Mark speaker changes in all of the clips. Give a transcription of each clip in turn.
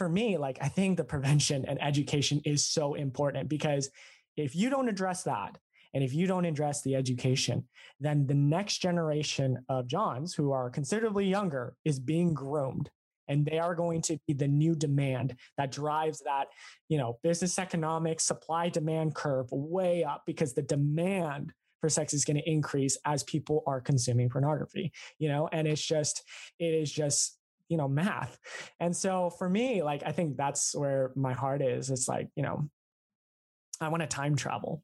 Speaker 1: for me, like I think the prevention and education is so important because if you don't address that, and if you don't address the education, then the next generation of Johns, who are considerably younger, is being groomed. And they are going to be the new demand that drives that, you know, business economics supply demand curve way up because the demand for sex is going to increase as people are consuming pornography, you know, and it's just, it is just, you know, math. And so for me, like, I think that's where my heart is. It's like, you know, I want to time travel.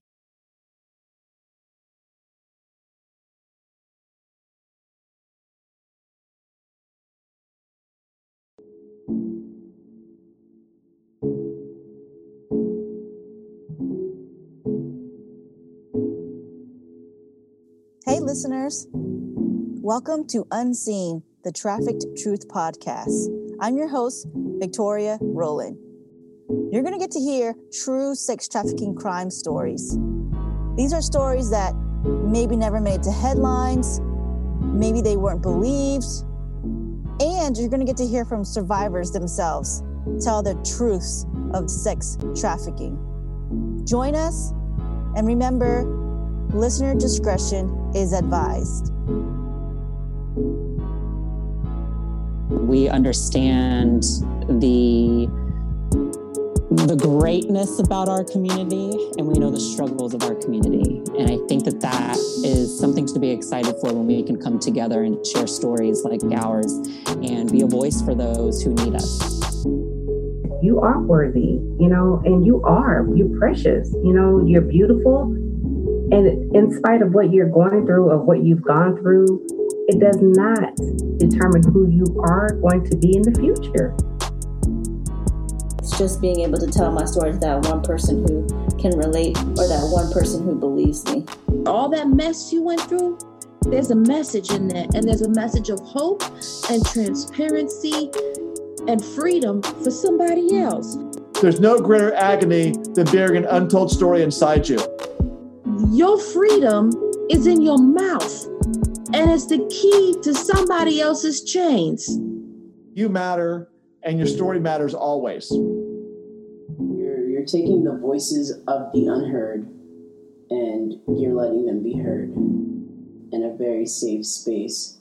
Speaker 2: Hey, listeners. Welcome to Unseen, the Trafficked Truth Podcast. I'm your host, Victoria Rowland. You're going to get to hear true sex trafficking crime stories. These are stories that maybe never made to headlines, maybe they weren't believed, and you're going to get to hear from survivors themselves tell the truths of sex trafficking. Join us, and remember, listener discretion is advised.
Speaker 3: We understand the the greatness about our community and we know the struggles of our community. And i think that that is something to be excited for when we can come together and share stories like ours and be a voice for those who need us.
Speaker 4: You are worthy you know and you are you're precious you know you're beautiful. And in spite of what you're going through, of what you've gone through, it does not determine who you are going to be in the future.
Speaker 5: It's just being able to tell my story to that one person who can relate or that one person who believes me.
Speaker 6: All that mess you went through, there's a message in that, and there's a message of hope and transparency and freedom for somebody else.
Speaker 7: There's no greater agony than bearing an untold story inside you.
Speaker 6: Your freedom is in your mouth, and it's the key to somebody else's chains.
Speaker 7: You matter, and your story matters always.
Speaker 8: You're, you're taking the voices of the unheard and you're letting them be heard in a very safe space.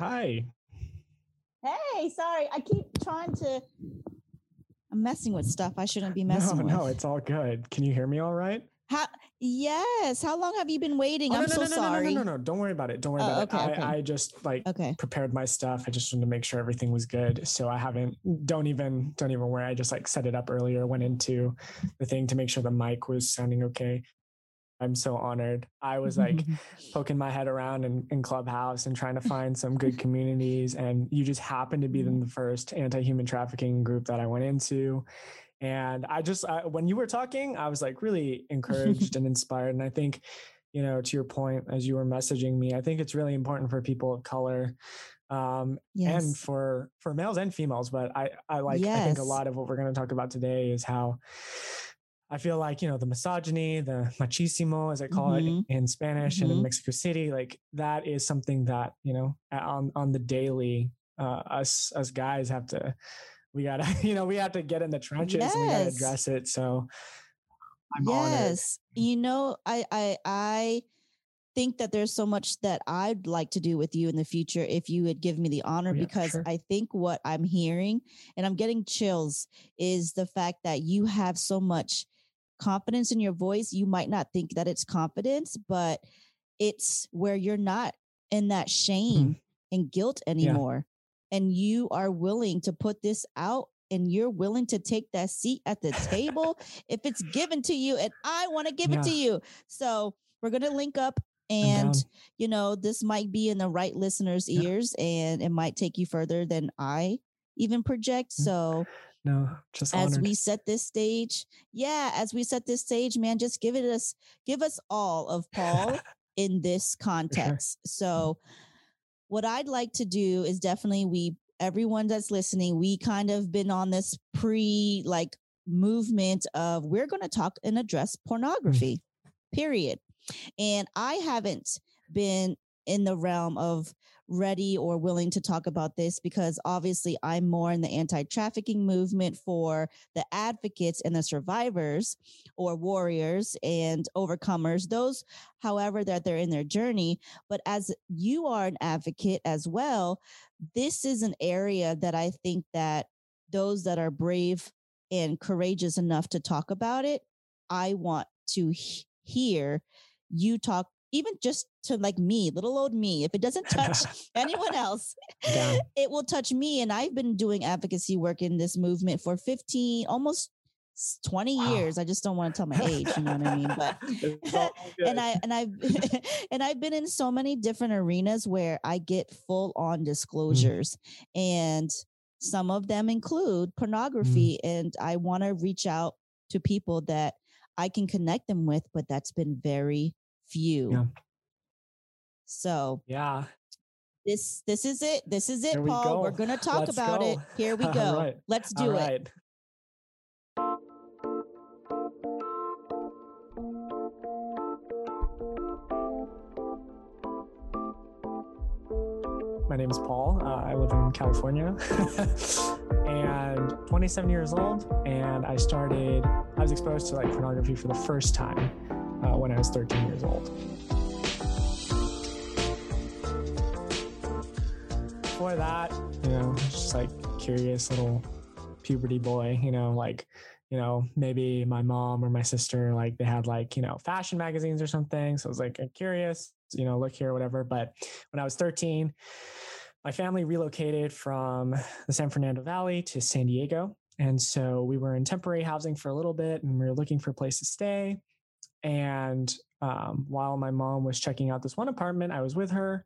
Speaker 1: Hi.
Speaker 2: Hey, sorry, I keep trying to. I'm messing with stuff I shouldn't be messing
Speaker 1: no,
Speaker 2: with.
Speaker 1: no, it's all good. Can you hear me all right?
Speaker 2: How, yes. How long have you been waiting?
Speaker 1: Oh,
Speaker 2: I'm
Speaker 1: no, no,
Speaker 2: so
Speaker 1: no, no,
Speaker 2: sorry.
Speaker 1: No, no, no, no, Don't worry about it. Don't worry
Speaker 2: Oh,
Speaker 1: about
Speaker 2: okay,
Speaker 1: it.
Speaker 2: okay.
Speaker 1: I, I just like
Speaker 2: Okay.
Speaker 1: prepared my stuff. I just wanted to make sure everything was good. So I haven't. Don't even. Don't even worry. I just like set it up earlier. Went into the thing to make sure the mic was sounding okay. I'm so honored. I was like poking my head around in, in Clubhouse and trying to find some good communities, and you just happened to be in the mm-hmm. first anti-human trafficking group that I went into. And I just, I, when you were talking, I was like really encouraged and inspired. And I think, you know, to your point, as you were messaging me, I think it's really important for people of color um and for for males and females but i i like i think a lot of what we're going to talk about today is how i feel like you know the misogyny the machismo as i call
Speaker 2: Mhm.
Speaker 1: it in spanish and in
Speaker 2: Mhm.
Speaker 1: mexico city like that is something that you know on on the daily uh us us guys have to we gotta you know we have to get in the trenches and we gotta address it so i'm
Speaker 2: yes. You know, I, I, I think that there's so much that I'd like to do with you in the future if you would give me the honor
Speaker 1: Oh, Yeah,
Speaker 2: because
Speaker 1: sure.
Speaker 2: I think what I'm hearing and I'm getting chills is the fact that you have so much confidence in your voice. You might not think that it's confidence, but it's where you're not in that mm-hmm. shame and guilt anymore. And you are willing to put this out and you're willing to take that seat at the table if it's given to you and I want to give it to you. So we're going to link up and you know this might be in the right listeners
Speaker 1: Yeah.
Speaker 2: ears and it might take you further than I even project.
Speaker 1: Mm.
Speaker 2: So
Speaker 1: no just
Speaker 2: as
Speaker 1: honored
Speaker 2: we set this stage, yeah, as we set this stage, man, just give it us give us all of Paul in this context. Mm. So what I'd like to do is definitely we everyone that's listening, we kind of been on this pre like movement of we're going to talk and address mm. pornography. Period. And I haven't been in the realm of ready or willing to talk about this because obviously I'm more in the anti trafficking movement for the advocates and the survivors or warriors and overcomers, those, however, that they're in their journey. But as you are an advocate as well, this is an area that I think that those that are brave and courageous enough to talk about it, I want to he- hear you talk even just to like me, little old me. If it doesn't touch anyone else, yeah. it will touch me. And I've been doing advocacy work in this movement for 15, almost 20 wow. years. I just don't want to tell my age, you know what I mean? But and I and I've and I've been in so many different arenas where I get full on mm. disclosures. Mm. And some of them include mm. pornography. Mm. And I want to reach out to people that I can connect them with, but that's been very few. Yeah. So
Speaker 1: yeah,
Speaker 2: this this is it. This is it, Paul. We are gonna talk Let's about go. it. Here we go. right. Let's do All it. Right.
Speaker 1: My name is Paul. Uh, I live in California and 27 years old. And I started, I was exposed to like pornography for the first time uh, when I was 13 years old. Before that, you know, just like curious little puberty boy, you know, like, you know, maybe my mom or my sister, like they had like, you know, fashion magazines or something. So I was like I'm curious, you know, look here, whatever. But when I was 13, my family relocated from the San Fernando Valley to San Diego. And so we were in temporary housing for a little bit and we were looking for a place to stay. And um, while my mom was checking out this one apartment, I was with her,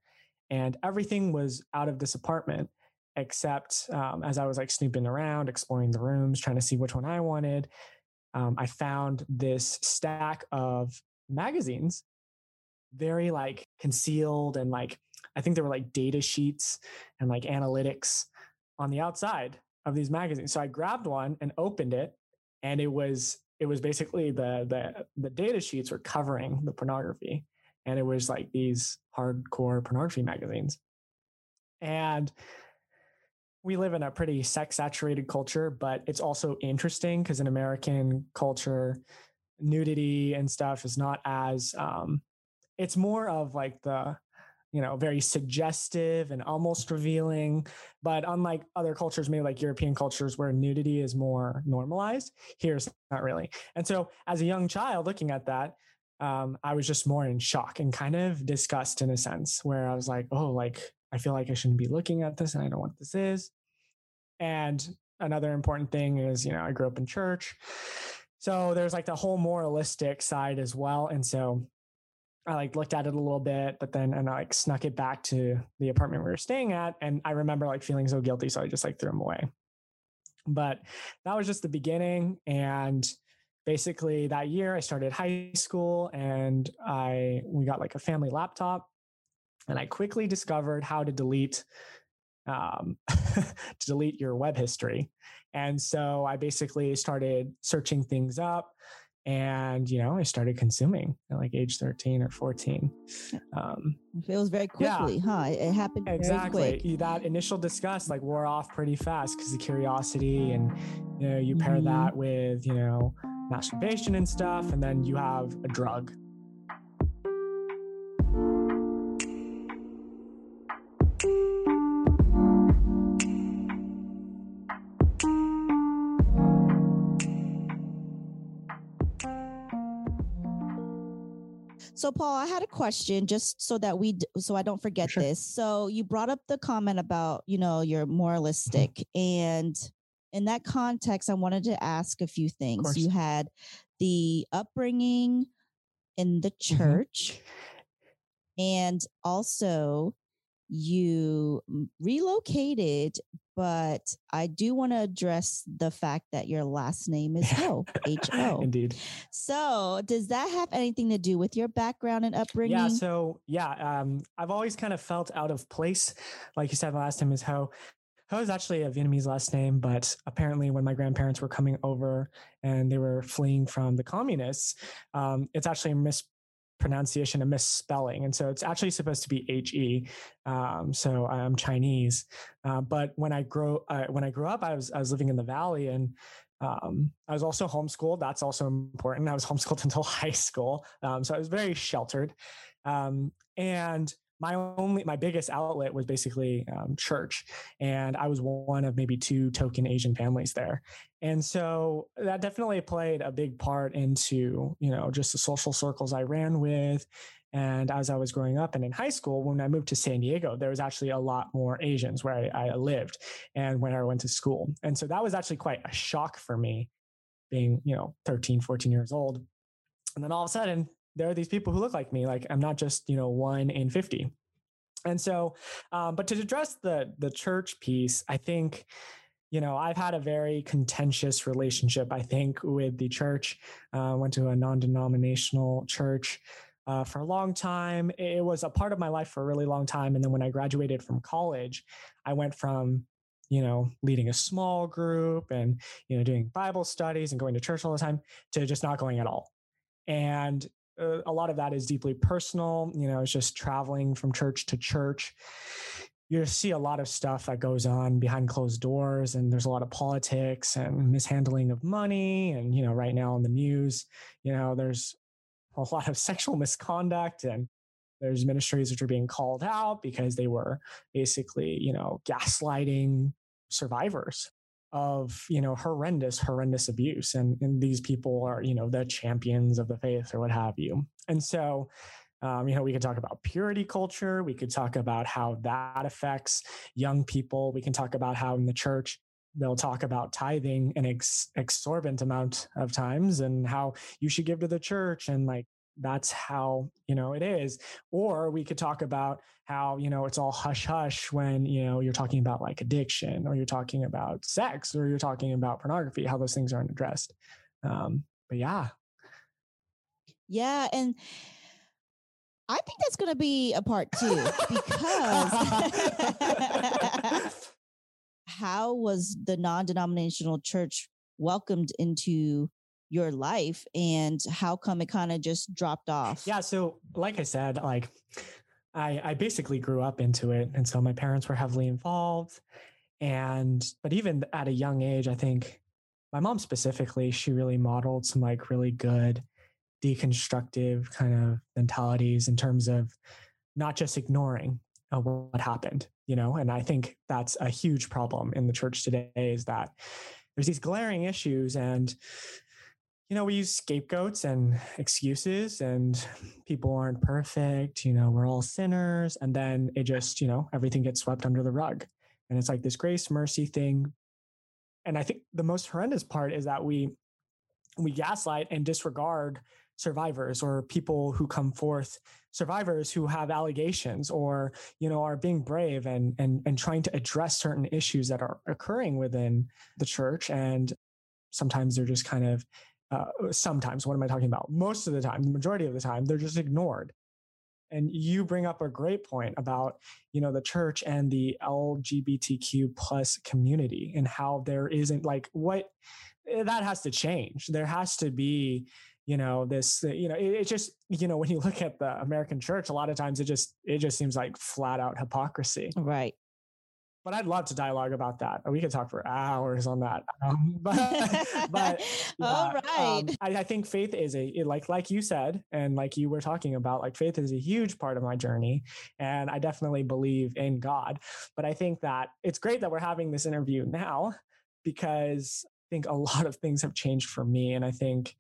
Speaker 1: and everything was out of this apartment except um, as I was like snooping around, exploring the rooms, trying to see which one I wanted. Um, I found this stack of magazines, very like concealed and like I think there were like data sheets and like analytics on the outside of these magazines. So I grabbed one and opened it, and it was it was basically the the the data sheets were covering the pornography and it was like these hardcore pornography magazines. And we live in a pretty sex saturated culture but it's also interesting because in american culture nudity and stuff is not as um it's more of like the you know, very suggestive and almost revealing. But unlike other cultures, maybe like European cultures where nudity is more normalized, here's not really. And so as a young child looking at that, um, I was just more in shock and kind of disgust in a sense where I was like, oh, like, I feel like I shouldn't be looking at this and I don't know what this is. And another important thing is, you know, I grew up in church. So there's like the whole moralistic side as well. And so I like looked at it a little bit, but then and I like snuck it back to the apartment we were staying at. And I remember like feeling so guilty. So I just like threw them away. But that was just the beginning. And basically that year I started high school and I we got like a family laptop and I quickly discovered how to delete um, to delete your web history. And so I basically started searching things up and you know i started consuming at like age 13 or 14
Speaker 2: um it was very quickly yeah, huh? It happened exactly.
Speaker 1: that initial disgust like wore off pretty fast because the curiosity and you know you pair mm-hmm. that with you know masturbation and stuff and then you have a drug
Speaker 2: So, Paul, I had a question just so that we, so I don't forget sure. this. So, you brought up the comment about, you know, you're mm-hmm. moralistic. And in that context, I wanted to ask a few things. You had the upbringing in the mm-hmm. church, mm-hmm. and also you relocated, but I do want to address the fact that your last name is Ho, H O.
Speaker 1: Indeed.
Speaker 2: So, does that have anything to do with your background and upbringing?
Speaker 1: Yeah. So, yeah, um, I've always kind of felt out of place. Like you said, my last name is Ho. Ho is actually a Vietnamese last name, but apparently, when my grandparents were coming over and they were fleeing from the communists, um, it's actually mis pronunciation, a misspelling. And so it's actually supposed to be H E. Um, so I'm Chinese. Uh, but when I grow, uh, when I grew up, I was, I was living in the Valley and um, I was also homeschooled. That's also important. I was homeschooled until high school. Um, so I was very sheltered. Um, and my only my biggest outlet was basically um, church and i was one of maybe two token asian families there. And so that definitely played a big part into you know just the social circles i ran with. And as i was growing up and in high school when i moved to san diego there was actually a lot more asians where i, I lived and when i went to school. And so that was actually quite a shock for me being you know 13 14 years old. And then all of a sudden there are these people who look like me. Like I'm not just, you know, one in 50. And so, um, but to address the the church piece, I think, you know, I've had a very contentious relationship. I think with the church. Uh, went to a non-denominational church uh, for a long time. It was a part of my life for a really long time. And then when I graduated from college, I went from you know leading a small group and you know doing bible studies and going to church all the time to just not going at all and uh, a lot of that is deeply personal. You know, it's just traveling from church to church. You see a lot of stuff that goes on behind closed doors, and there's a lot of politics and mishandling of money. And, you know, right now in the news, you know, there's a lot of sexual misconduct and there's ministries which are being called out because they were basically, you know, gaslighting survivors of you know horrendous horrendous abuse and and these people are you know the champions of the faith or what have you. And so um, you know we could talk about purity culture we could talk about how that affects young people we can talk about how in the church they'll talk about tithing an ex- exorbitant amount of times and how you should give to the church and like that's how you know it is. Or we could talk about how you know it's all hush hush when you know you're talking about like addiction or you're talking about sex or you're talking about pornography how those things aren't addressed. Um but yeah.
Speaker 2: Yeah and i think that's going to be a part two because how was the non-denominational church welcomed into your life and how come it kind of just dropped off?
Speaker 1: Yeah. So, like I said, like I, I basically grew up into it. And so my parents were heavily involved. And, but even at a young age, I think my mom specifically, she really modeled some like really good deconstructive kind of mentalities in terms of not just ignoring uh, what happened, you know? And I think that's a huge problem in the church today is that there's these glaring issues and you know, we use scapegoats and excuses, and people aren't perfect. You know, we're all sinners. And then it just, you know, everything gets swept under the rug. And it's like this grace mercy thing. And I think the most horrendous part is that we, we gaslight and disregard survivors or people who come forth survivors who have allegations or you know are being brave and and and trying to address certain issues that are occurring within the church and sometimes they're just kind of uh, sometimes what am i talking about? Most of the time the majority of the time they're just ignored. And you bring up a great point about you know the church and the lgbtq plus community and how there isn't like what eh, that has to change. There has to be you know this you know it, it, just you know when you look at the american church a lot of times it just it just seems like flat out hypocrisy.
Speaker 2: Right
Speaker 1: but I'd love to dialogue about that. We could talk for hours on that. Um, but, but
Speaker 2: yeah, all right, um,
Speaker 1: I, I, think faith is a like like you said, and like you were talking about, like faith is a huge part of my journey, and I definitely believe in God. But I think that it's great that we're having this interview now because I think a lot of things have changed for me, and I think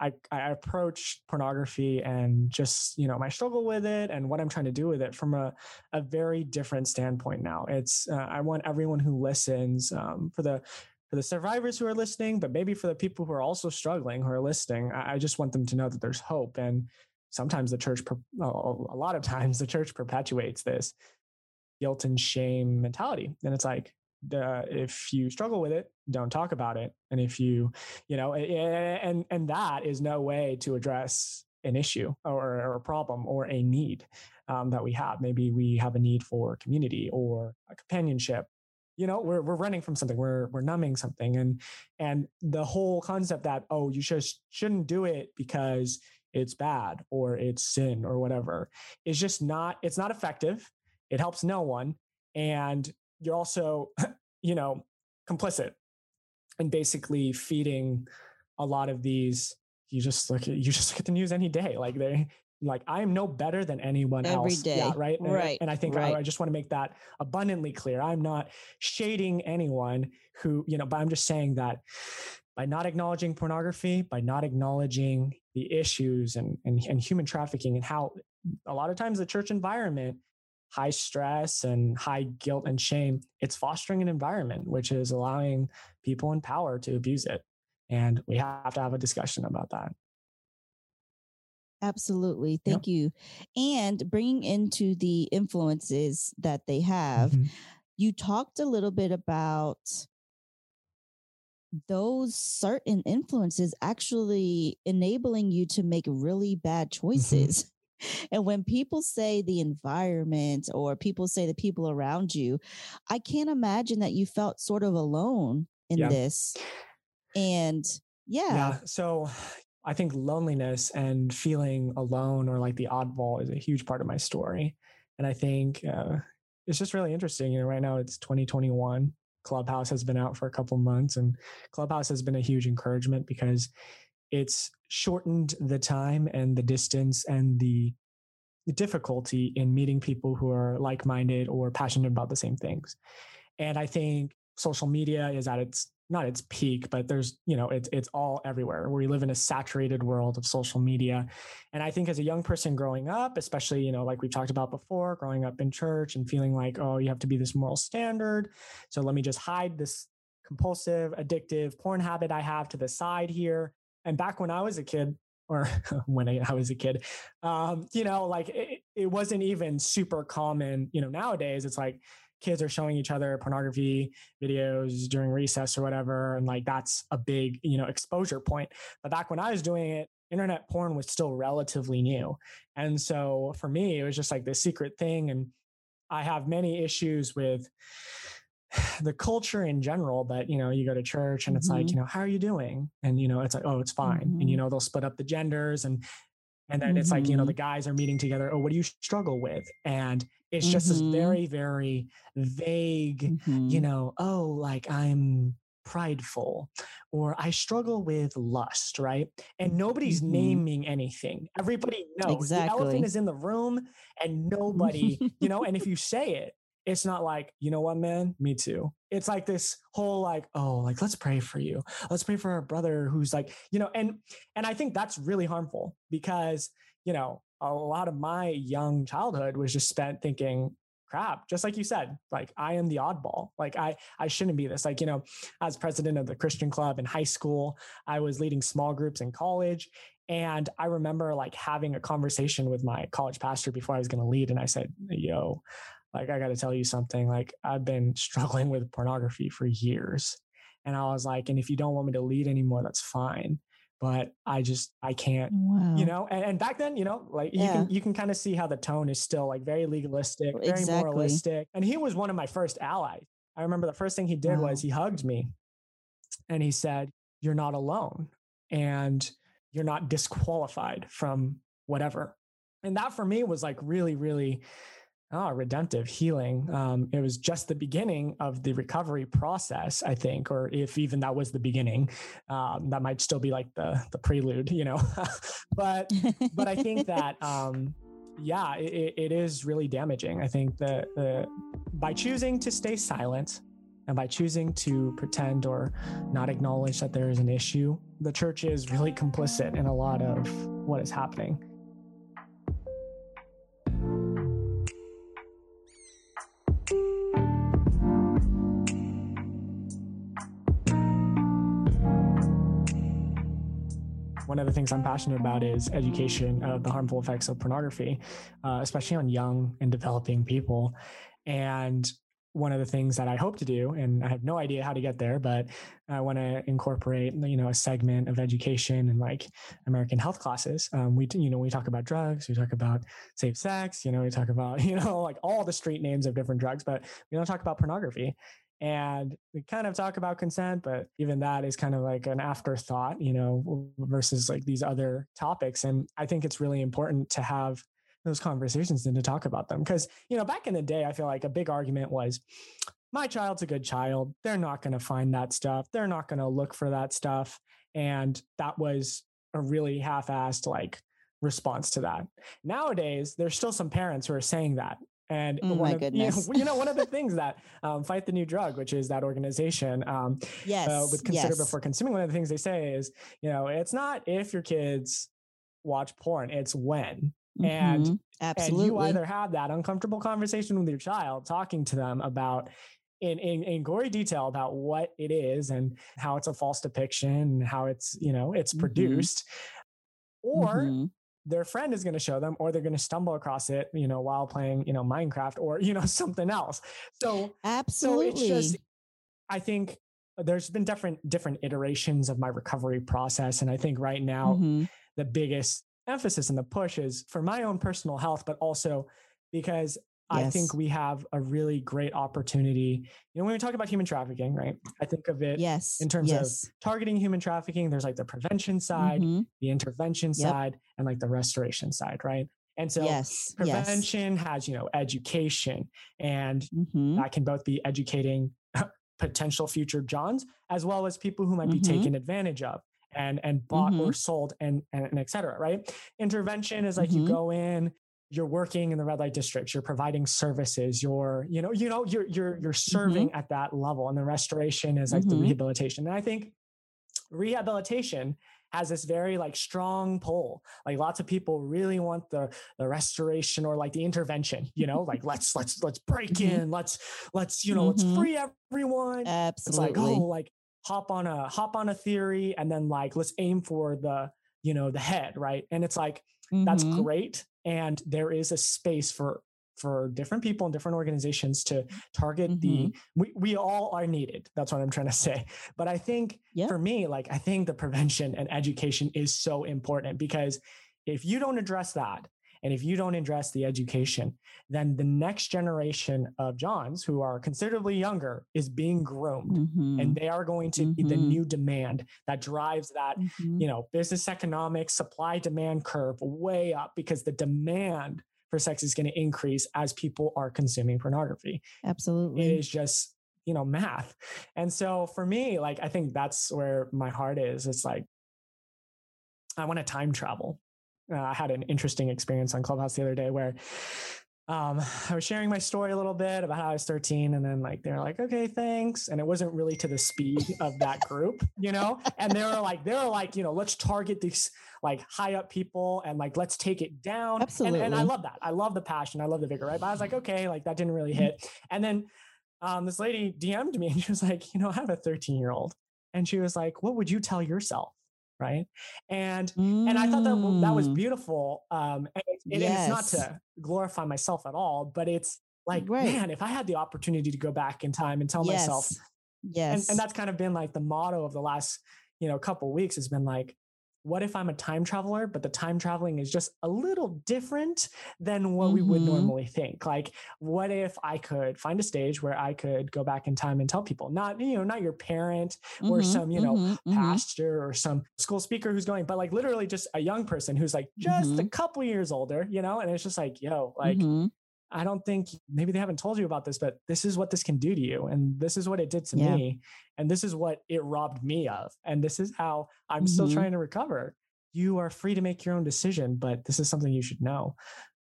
Speaker 1: I, I approach pornography and just you know my struggle with it and what I'm trying to do with it from a, a very different standpoint now. It's uh, I want everyone who listens um, for the for the survivors who are listening, but maybe for the people who are also struggling who are listening. I, I just want them to know that there's hope. And sometimes the church, a lot of times, the church perpetuates this guilt and shame mentality, and it's like uh, if you struggle with it don't talk about it. And if you you know and and that is no way to address an issue or, or a problem or a need um, that we have. Maybe we have a need for community or companionship. You know we're, we're running from something. We're we're numbing something. And and the whole concept that oh you just shouldn't do it because it's bad or it's sin or whatever is just not it's not effective. It helps no one. And you're also you know complicit in basically feeding a lot of these you just look at you just look at the news any day like they like I am no better than anyone
Speaker 2: Every
Speaker 1: else.
Speaker 2: day.
Speaker 1: Yeah, right. And,
Speaker 2: Right,
Speaker 1: And I think oh,
Speaker 2: right.
Speaker 1: I, I just want to make that abundantly clear. I'm not shading anyone who, you know, but I'm just saying that by not acknowledging pornography, by not acknowledging the issues and, and, and human trafficking and how a lot of times the church environment, high stress and high guilt and shame, it's fostering an environment which is allowing people in power to abuse it. And we have to have a discussion about that.
Speaker 2: Absolutely. Thank you. And bringing into the influences that they have,
Speaker 1: Mhm.
Speaker 2: you talked a little bit about those certain influences actually enabling you to make really bad choices. And when people say the environment or people say the people around you, I can't imagine that you felt sort of alone in
Speaker 1: Yeah.
Speaker 2: this. And yeah,
Speaker 1: Yeah. So I think loneliness and feeling alone or like the oddball is a huge part of my story. And I think uh, it's just really interesting. You know, right now it's 2021. Clubhouse has been out for a couple months, and Clubhouse has been a huge encouragement because it's shortened the time and the distance and the difficulty in meeting people who are like-minded or passionate about the same things. And I think social media is at its not its peak, but there's, you know, it's it's all everywhere. We live in a saturated world of social media. And I think as a young person growing up, especially, you know, like we've talked about before, growing up in church and feeling like, oh, you have to be this moral standard. So let me just hide this compulsive, addictive porn habit I have to the side here. And back when I was a kid, or when I, was a kid, um, you know, like it, it wasn't even super common. You know, nowadays it's like kids are showing each other pornography videos during recess or whatever, and like that's a big, you know, exposure point. But back when I was doing it, internet porn was still relatively new, and so for me, it was just like this secret thing, and I have many issues with the culture in general but you know you go to church and it's like
Speaker 2: Mhm.
Speaker 1: you know how are you doing and you know it's like oh it's fine and you
Speaker 2: Mhm.
Speaker 1: know they'll split up the genders and and then it's like you know
Speaker 2: Mhm.
Speaker 1: the guys are meeting together oh what do you struggle with and it's just this
Speaker 2: Mhm.
Speaker 1: very very vague you know oh like i'm prideful or i struggle with lust right and nobody's
Speaker 2: Mhm.
Speaker 1: naming anything everybody knows exactly. the elephant is in the room and nobody you know and if you say it it's not like you know what man? Me too. It's like this whole like oh like let's pray for you. Let's pray for our brother who's like you know and and i think that's really harmful because you know a lot of my young childhood was just spent thinking crap just like you said like i am the oddball. Like i i shouldn't be this. Like you know as president of the christian club in high school i was leading small groups in college and i remember like having a conversation with my college pastor before i was going to lead and i said yo like i got to tell you something like i've been struggling with pornography for years. And i was like and if you don't want me to lead anymore that's fine. But i just i can't
Speaker 2: wow.
Speaker 1: you know and, and back then you know like you can you can kind of see how the tone is still like very legalistic very
Speaker 2: Exactly.
Speaker 1: moralistic. And he was one of my first allies. I remember the first thing he did was he hugged me and he said you're not alone and you're not disqualified from whatever. And that for me was like really really ah, redemptive healing. Um, it was just the beginning of the recovery process i think or if even that was the beginning um, that might still be like the the prelude you know? But but i think that um yeah it, it is really damaging. I think that the by choosing to stay silent and by choosing to pretend or not acknowledge that there is an issue the church is really complicit in a lot of what is happening one of the things I'm passionate about is education of the harmful effects of pornography, uh, especially on young and developing people. And one of the things that I hope to do, and I have no idea how to get there, but I want to incorporate, you know, a segment of education and like American health classes. Um, we, you know, we talk about drugs, we talk about safe sex, you know, we talk about, you know, like all the street names of different drugs, but we don't talk about pornography. And we kind of talk about consent, but even that is kind of like an afterthought, you know, versus like these other topics. And I think it's really important to have those conversations and to talk about them. Because, you know, back in the day, I feel like a big argument was my child's a good child. They're not going to find that stuff. They're not going to look for that stuff. And that was a really half assed like response to that. Nowadays, there's still some parents who are saying that. And
Speaker 2: Oh my
Speaker 1: of, you know,
Speaker 2: goodness.
Speaker 1: you know, one of the things that um, Fight the New Drug, which is that organization, um,
Speaker 2: Yes.
Speaker 1: uh, with Consider
Speaker 2: yes.
Speaker 1: Before Consuming, one of the things they say is, you know, it's not if your kids watch porn, it's when. And
Speaker 2: Mhm. absolutely.
Speaker 1: and you either have that uncomfortable conversation with your child, talking to them about in, in, in gory detail about what it is and how it's a false depiction and how it's, you know, it's
Speaker 2: Mhm.
Speaker 1: produced. Or
Speaker 2: Mhm.
Speaker 1: Their friend is going to show them, or they're going to stumble across it, you know, while playing, you know, Minecraft or, you know, something else. So
Speaker 2: absolutely.
Speaker 1: so it's just, I think there's been different different iterations of my recovery process, and I think right now
Speaker 2: Mhm.
Speaker 1: the biggest emphasis and the push is for my own personal health, but also because I think we have a really great opportunity. You know, when we talk about human trafficking, right? I think of it
Speaker 2: yes.
Speaker 1: in terms
Speaker 2: yes.
Speaker 1: of targeting human trafficking. There's like the prevention side,
Speaker 2: Mhm.
Speaker 1: the intervention
Speaker 2: Yep.
Speaker 1: side, and like the restoration side, right? And so
Speaker 2: yes.
Speaker 1: prevention has, you know, education and
Speaker 2: Yes. Mhm.
Speaker 1: that can both be educating potential future Johns as well as people who might be
Speaker 2: Mhm.
Speaker 1: taken advantage of and and bought
Speaker 2: Mm-hmm.
Speaker 1: or sold and, and and et cetera. Right. Intervention is like you
Speaker 2: Mhm.
Speaker 1: go in, you're working in the red light districts, you're providing services, you're, you know, you know, you're you're you're serving at that level. And the restoration is like the
Speaker 2: Mhm.
Speaker 1: rehabilitation. And I think rehabilitation has this very like strong pull. Like lots of people really want the the restoration or like the intervention, you know, like let's let's let's break
Speaker 2: Mhm.
Speaker 1: in, let's let's you know, let's
Speaker 2: Mhm.
Speaker 1: free everyone. It's like, oh, like hop on a hop on a theory and then like let's aim for the, you know, the head, right? And it's like that's
Speaker 2: Mhm.
Speaker 1: great and there is a space for for different people and different organizations to target
Speaker 2: Mm-hmm.
Speaker 1: the we, we all are needed that's what i'm trying to say but i think
Speaker 2: Yep.
Speaker 1: for me like i think the prevention and education is so important because if you don't address that and if you don't address the education then the next generation of johns who are considerably younger is being groomed
Speaker 2: Mhm.
Speaker 1: and they are going to be the
Speaker 2: Mhm.
Speaker 1: new demand that drives that
Speaker 2: Mhm.
Speaker 1: you know business economics supply demand curve way up because the demand for sex is going to increase as people are consuming pornography
Speaker 2: Absolutely.
Speaker 1: It is just you know math and so for me like i think that's where my heart is it's like i want to time travel uh, i had an interesting experience on clubhouse the other day where um, I was sharing my story a little bit about how I was 13, and then like they're like, "Okay, thanks," and it wasn't really to the speed of that group, you know. And they were like, they were like, you know, let's target these like high up people and like let's take it down. And, and I love that. I love the passion. I love the vigor. Right. But I was like, okay, like that didn't really hit. And then um, this lady DM'd me and she was like, you know, I have a 13 year old, and she was like, what would you tell yourself? Right. And and I thought that that was
Speaker 2: Mm.
Speaker 1: beautiful. Um, and, it's, and it's not to glorify myself at all, but it's like,
Speaker 2: Right.
Speaker 1: man, if I had the opportunity to go back in time and tell myself,
Speaker 2: Yes.
Speaker 1: and,
Speaker 2: Yes.
Speaker 1: and that's kind of been like the motto of the last, you know, couple weeks has been like, what if I'm a time traveler, but the time traveling is just a little different than what we would
Speaker 2: Mhm.
Speaker 1: normally think? Like, what if I could find a stage where I could go back in time and tell people, not, you know, not your parent or
Speaker 2: Mhm,
Speaker 1: some, you know,
Speaker 2: mhm, mhm.
Speaker 1: pastor or some school speaker who's going, but like literally just a young person who's like just a couple years older, you know? And it's just like, yo, like. I don't think maybe they haven't told you about this, but this is what this can do to you. And this is what it did to
Speaker 2: Yeah.
Speaker 1: me. And this is what it robbed me of. And this is how I'm still
Speaker 2: Mhm.
Speaker 1: trying to recover. You are free to make your own decision, but this is something you should know.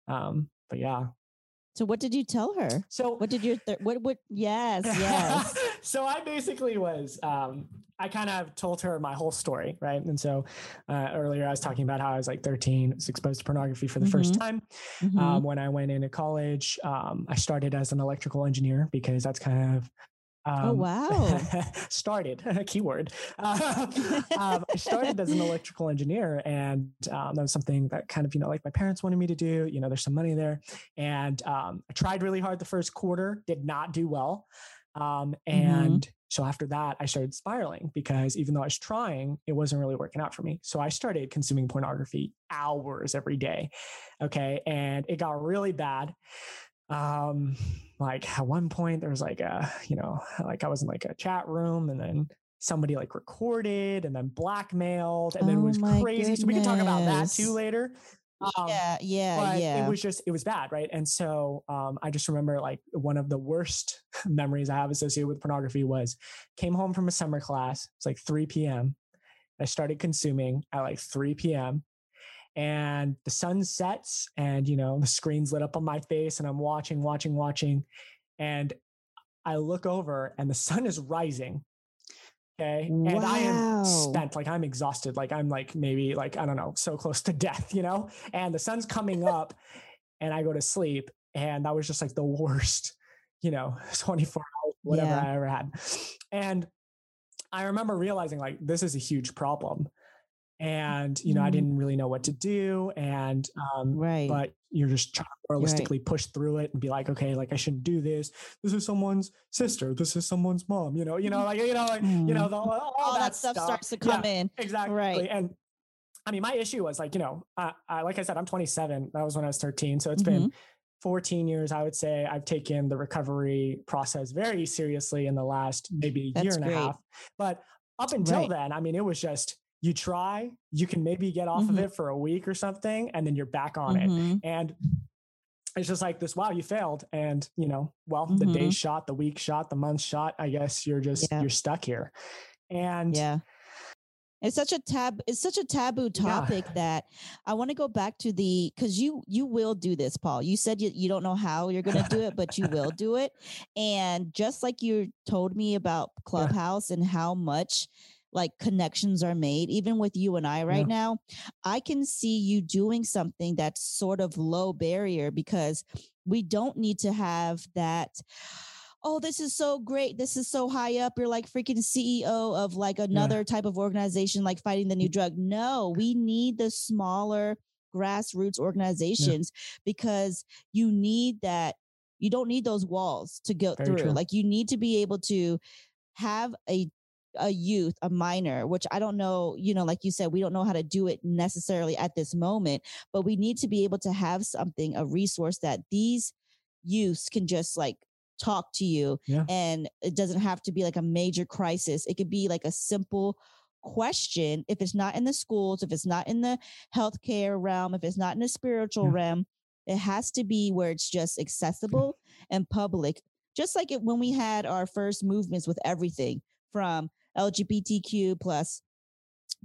Speaker 1: Um, but yeah.
Speaker 2: So what did you tell her?
Speaker 1: So
Speaker 2: What did your th- what what yes, yes.
Speaker 1: So I basically was, um, I kind of told her my whole story, right? And so uh, earlier I was talking about how I was like 13, was exposed to pornography for the first time.
Speaker 2: Mhm.
Speaker 1: Um, when I went into college, um, I started as an electrical engineer because that's kind of
Speaker 2: oh
Speaker 1: um,
Speaker 2: wow.
Speaker 1: started a keyword. Uh, um, I started as an electrical engineer, and um, that was something that kind of you know like my parents wanted me to do. You know, there's some money there, and um, I tried really hard the first quarter, did not do well, um, and so after that, I started spiraling because even though I was trying, it wasn't really working out for me. So I started consuming pornography hours every day. Okay. And it got really bad. um like at one point there was like a you know like i was in like a chat room and then somebody like recorded and then blackmailed and then it
Speaker 2: Oh
Speaker 1: was
Speaker 2: my
Speaker 1: crazy so we can talk about that too later um,
Speaker 2: yeah, yeah, yeah.
Speaker 1: it was just it was bad right and so um, i just remember like one of the worst memories i have associated with pornography was came home from a summer class it's like 3 p.m i started consuming at like 3 p.m and the sun sets and you know the screen's lit up on my face and i'm watching watching watching and i look over and the sun is rising okay? And i am spent like i'm exhausted. Like i'm like maybe like i don't know so close to death you know? And the sun's coming up and i go to sleep and that was just like the worst you know 24 hours whatever
Speaker 2: Yeah.
Speaker 1: i ever had. And i remember realizing like this is a huge problem and you know i
Speaker 2: Mhm.
Speaker 1: didn't really know what to do and um
Speaker 2: right.
Speaker 1: but you're just trying to
Speaker 2: right.
Speaker 1: realistically push through it and be like okay like i shouldn't do this this is someone's sister this is someone's mom you know you know like you know like you know
Speaker 2: Mm.
Speaker 1: the, all,
Speaker 2: all that,
Speaker 1: that
Speaker 2: stuff, starts to
Speaker 1: Yeah,
Speaker 2: come in.
Speaker 1: exactly
Speaker 2: Right.
Speaker 1: and i mean my issue was like you know I, I like i said i'm 27 that was when i was 13 so it's
Speaker 2: Mm-hmm.
Speaker 1: been 14 years i would say i've taken the recovery process very seriously in the last maybe
Speaker 2: That's
Speaker 1: year and
Speaker 2: great.
Speaker 1: a half but up until
Speaker 2: Right.
Speaker 1: then i mean it was just you try you can maybe get off
Speaker 2: Mhm.
Speaker 1: of it for a week or something and then you're back on it
Speaker 2: Mhm.
Speaker 1: and it's just like this wow you failed and you know well the
Speaker 2: Mhm.
Speaker 1: day shot the week shot the month shot i guess you're just
Speaker 2: Yeah.
Speaker 1: you're stuck here and
Speaker 2: Yeah. It's such a tab it's such a taboo topic that I want to go back to the cuz you you will do this Paul. You said you, you don't know how you're going to do it but you will do it. And just like you told me about Clubhouse and how much like connections are made even with you and I right
Speaker 1: Yeah.
Speaker 2: now, I can see you doing something that's sort of low barrier because we don't need to have that oh, this is so great. This is so high up. You're like freaking CEO of like another type of organization, like fighting the new drug. No, we need the smaller grassroots organizations because you need that. You don't need those walls to go
Speaker 1: Very
Speaker 2: through.
Speaker 1: true.
Speaker 2: Like you need to be able to have a a youth, a minor, which I don't know, you know, like you said, we don't know how to do it necessarily at this moment, but we need to be able to have something, a resource that these youths can just like talk to you
Speaker 1: Yeah.
Speaker 2: and it doesn't have to be like a major crisis it could be like a simple question if it's not in the schools if it's not in the healthcare realm if it's not in the spiritual
Speaker 1: Yeah.
Speaker 2: realm it has to be where it's just accessible and public just like it when we had our first movements with everything from lgbtq plus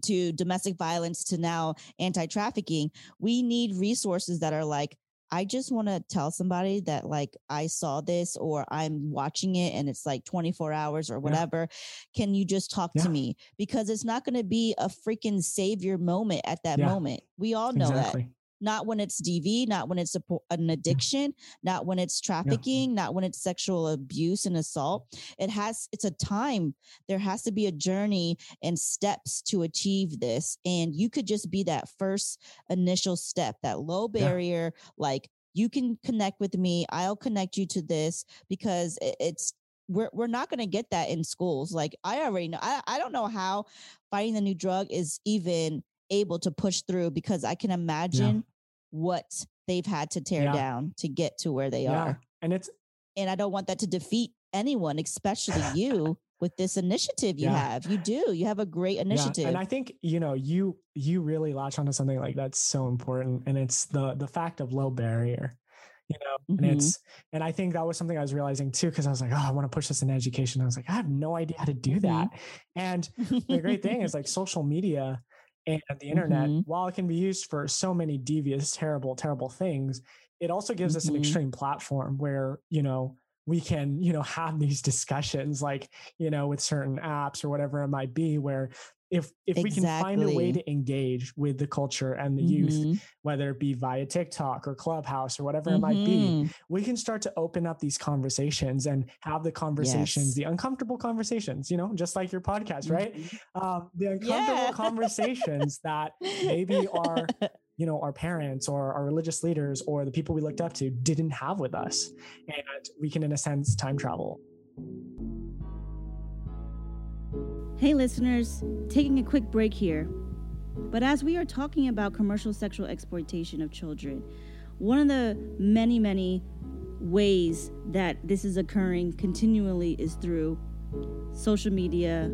Speaker 2: to domestic violence to now anti-trafficking we need resources that are like i just want to tell somebody that like i saw this or i'm watching it and it's like 24 hours or whatever. Can you just talk
Speaker 1: Yeah.
Speaker 2: to me? Because it's not going to be a freaking savior moment at that
Speaker 1: Yeah.
Speaker 2: moment. We all know that.
Speaker 1: Exactly
Speaker 2: not when it's DV, not when it's a, an mm. addiction, not when it's trafficking, not when it's sexual abuse and assault. It has, it's a time. There has to be a journey and steps to achieve this. And you could just be that first initial step, that low
Speaker 1: Yeah.
Speaker 2: barrier, like you can connect with me. I'll connect you to this because it- it's, we're, we're not going to get that in schools. Like I already know, I, I don't know how fighting the new drug is even able to push through because I can imagine what they've had to tear
Speaker 1: Yeah.
Speaker 2: down to get to where they
Speaker 1: yeah
Speaker 2: are.
Speaker 1: and it's
Speaker 2: And I don't want that to defeat anyone, especially you with this initiative you
Speaker 1: Yeah.
Speaker 2: have. You do. You have a great initiative.
Speaker 1: Yeah. And I think, you know, you you really latch onto something like that's so important. And it's the the fact of low barrier. You know, and mm-hmm. it's and I think that was something I was realizing too, because I was like, oh, I want to push this in education. I was like, I have no idea how to do mm-hmm. that. And the great thing is like social media and the internet,
Speaker 2: Mhm.
Speaker 1: while it can be used for so many devious, terrible, terrible things, it also gives us an
Speaker 2: Mhm.
Speaker 1: extreme platform where, you know, we can, you know, have these discussions like, you know, with certain apps or whatever it might be, where if if we can find a way to engage with the culture and the youth,
Speaker 2: Mhm.
Speaker 1: whether it be via TikTok or Clubhouse or whatever it might be,
Speaker 2: Mhm.
Speaker 1: we can start to open up these conversations and have the conversations,
Speaker 2: Yes.
Speaker 1: the uncomfortable conversations, you know, just like your podcast, right? Um, the uncomfortable
Speaker 2: Yeah.
Speaker 1: conversations that maybe our, you know, our parents or our religious leaders or the people we looked up to didn't have with us. And we can, in a sense, time travel.
Speaker 9: Hey, listeners, taking a quick break here. But as we are talking about commercial sexual exploitation of children, one of the many, many ways that this is occurring continually is through social media,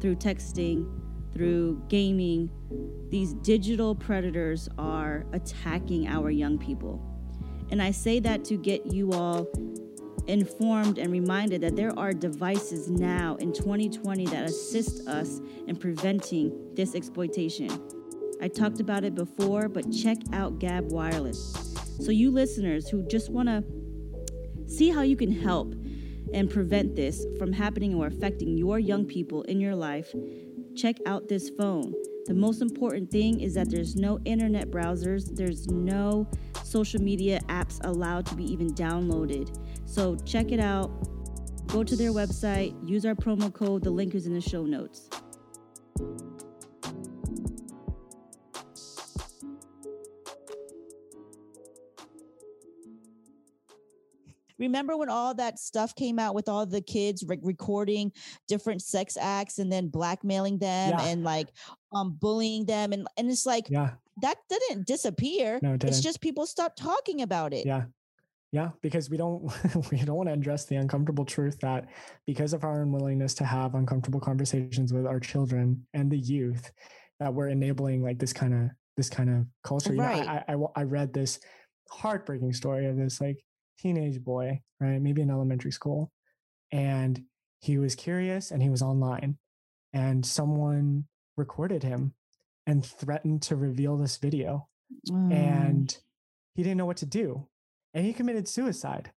Speaker 9: through texting, through gaming. These digital predators are attacking our young people. And I say that to get you all informed and reminded that there are devices now in 2020 that assist us in preventing this exploitation. I talked about it before, but check out Gabb Wireless. So, you listeners who just want to see how you can help and prevent this from happening or affecting your young people in your life, check out this phone. The most important thing is that there's no internet browsers, there's no social media apps allowed to be even downloaded. So check it out. Go to their website, use our promo code. The link is in the show notes.
Speaker 2: Remember when all that stuff came out with all the kids re- recording different sex acts and then blackmailing them
Speaker 1: Yeah.
Speaker 2: and like um bullying them and and it's like
Speaker 1: Yeah.
Speaker 2: that didn't disappear.
Speaker 1: No, it
Speaker 2: It's
Speaker 1: didn't.
Speaker 2: it's just people stopped talking about it.
Speaker 1: Yeah. Yeah, because we don't we don't want to address the uncomfortable truth that because of our unwillingness to have uncomfortable conversations with our children and the youth, that we're enabling like this kind of this kind of culture. You know,
Speaker 2: Right.
Speaker 1: I, I I I read this heartbreaking story of this like teenage boy, right? Maybe in elementary school, and he was curious and he was online, and someone recorded him and threatened to reveal this video
Speaker 2: Mm.
Speaker 1: and he didn't know what to do and he committed suicide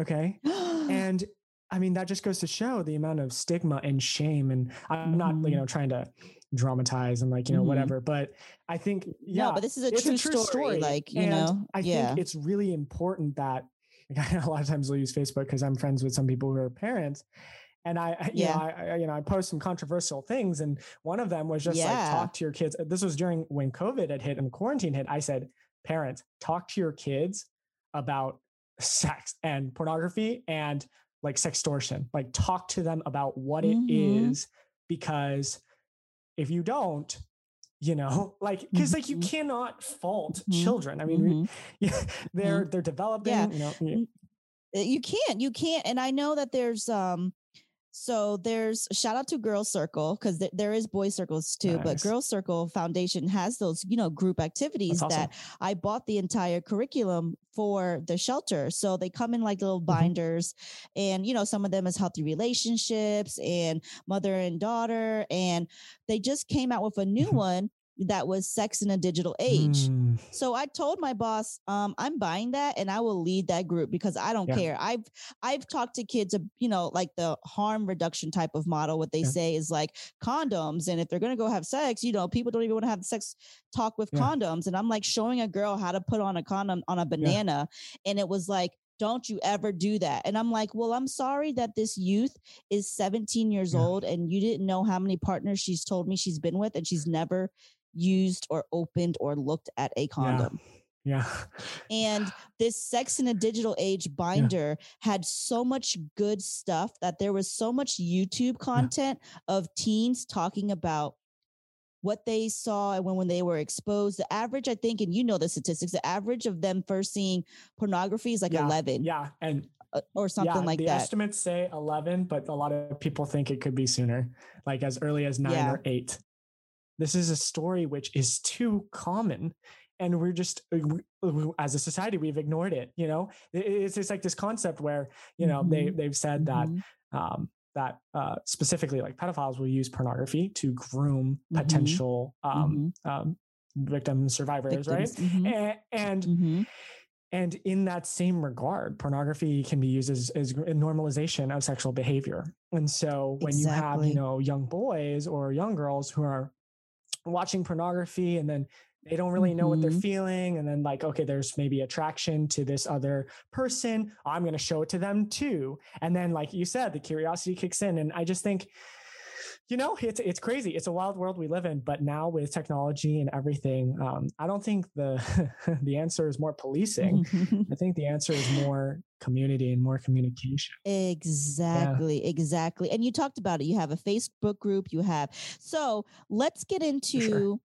Speaker 1: okay and i mean that just goes to show the amount of stigma and shame and i'm not
Speaker 2: Mhm.
Speaker 1: you know trying to dramatize and like you know
Speaker 2: Mhm.
Speaker 1: whatever but i think yeah
Speaker 2: no, but this is a
Speaker 1: it's
Speaker 2: true, story, Like, you
Speaker 1: and
Speaker 2: know,
Speaker 1: i
Speaker 2: yeah.
Speaker 1: think it's really important that like, a lot of times we'll use facebook because i'm friends with some people who are parents and I,
Speaker 2: Yeah.
Speaker 1: know, I, I, you know, I post some controversial things, and one of them was just like talk to your kids. This was during when COVID had hit and quarantine hit. I said, parents, talk to your kids about sex and pornography and like sextortion. Like, talk to them about what it
Speaker 2: Mhm.
Speaker 1: is, because if you don't, you know, like, because like you
Speaker 2: Mhm.
Speaker 1: cannot fault
Speaker 2: Mhm.
Speaker 1: children. I mean,
Speaker 2: Mhm.
Speaker 1: yeah, they're they're developing.
Speaker 2: Yeah.
Speaker 1: You know,
Speaker 2: uh, you can't you can't and i know that there's um so there's shout out to girl circle because th- there is boy circles too but
Speaker 1: Nice.
Speaker 2: girl circle foundation has those you know group activities
Speaker 1: awesome.
Speaker 2: that i bought the entire curriculum for the shelter so they come in like little
Speaker 1: Mhm.
Speaker 2: binders and you know some of them is healthy relationships and mother and daughter and they just came out with a new
Speaker 1: Mhm.
Speaker 2: one that was sex in a digital age
Speaker 1: Mm,
Speaker 2: so I told my boss, um, I'm buying that and I will lead that group because I don't
Speaker 1: Yeah.
Speaker 2: care. I've I've talked to kids, you know, like the harm reduction type of model. What they
Speaker 1: Yeah.
Speaker 2: say is like condoms, and if they're gonna go have sex, you know, people don't even want to have sex talk with
Speaker 1: Yeah.
Speaker 2: condoms. And I'm like showing a girl how to put on a condom on a banana, and it was like. Don't you ever do that. And I'm like, well, I'm sorry that this youth is 17 years
Speaker 1: Yeah.
Speaker 2: old and you didn't know how many partners she's told me she's been with and she's never used or opened or looked at a condom.
Speaker 1: yeah.
Speaker 2: And this Sex in a Digital Age binder had so much good stuff that there was so much YouTube content of teens talking about what they saw and when, when they were exposed. The average, I think, and you know the statistics, the average of them first seeing pornography is like
Speaker 1: Yeah,
Speaker 2: 11
Speaker 1: Yeah, and
Speaker 2: uh, or something
Speaker 1: yeah,
Speaker 2: like
Speaker 1: the
Speaker 2: that.
Speaker 1: The estimates say 11, but a lot of people think it could be sooner, like as early as nine
Speaker 2: Yeah.
Speaker 1: or eight. This is a story which is too common. And we're just, uh, we- as a society, we've ignored it. You know, It- it's just like this concept where, you know, they,
Speaker 2: Mhm.
Speaker 1: they've said that
Speaker 2: Mhm.
Speaker 1: um, that uh, specifically like pedophiles will use pornography to groom
Speaker 2: Mhm.
Speaker 1: potential um, um, victims, survivors,
Speaker 2: Victims.
Speaker 1: right?
Speaker 2: Mhm.
Speaker 1: A- And
Speaker 2: Mhm.
Speaker 1: and in that same regard, pornography can be used as, as a normalization of sexual behavior. And so when you have, you know, young boys or young girls who are watching pornography and then they don't really know what they're
Speaker 2: Mhm.
Speaker 1: feeling. And then, like, okay, there's maybe attraction to this other person. I'm going to show it to them too. And then, like you said, the curiosity kicks in. And I just think, you know, it's it's crazy. It's a wild world we live in. But now with technology and everything, um, I don't think the the answer is more policing. I think the answer is more community and more communication.
Speaker 2: Exactly, exactly. And you talked about it. You have a Facebook group, you have. So let's get into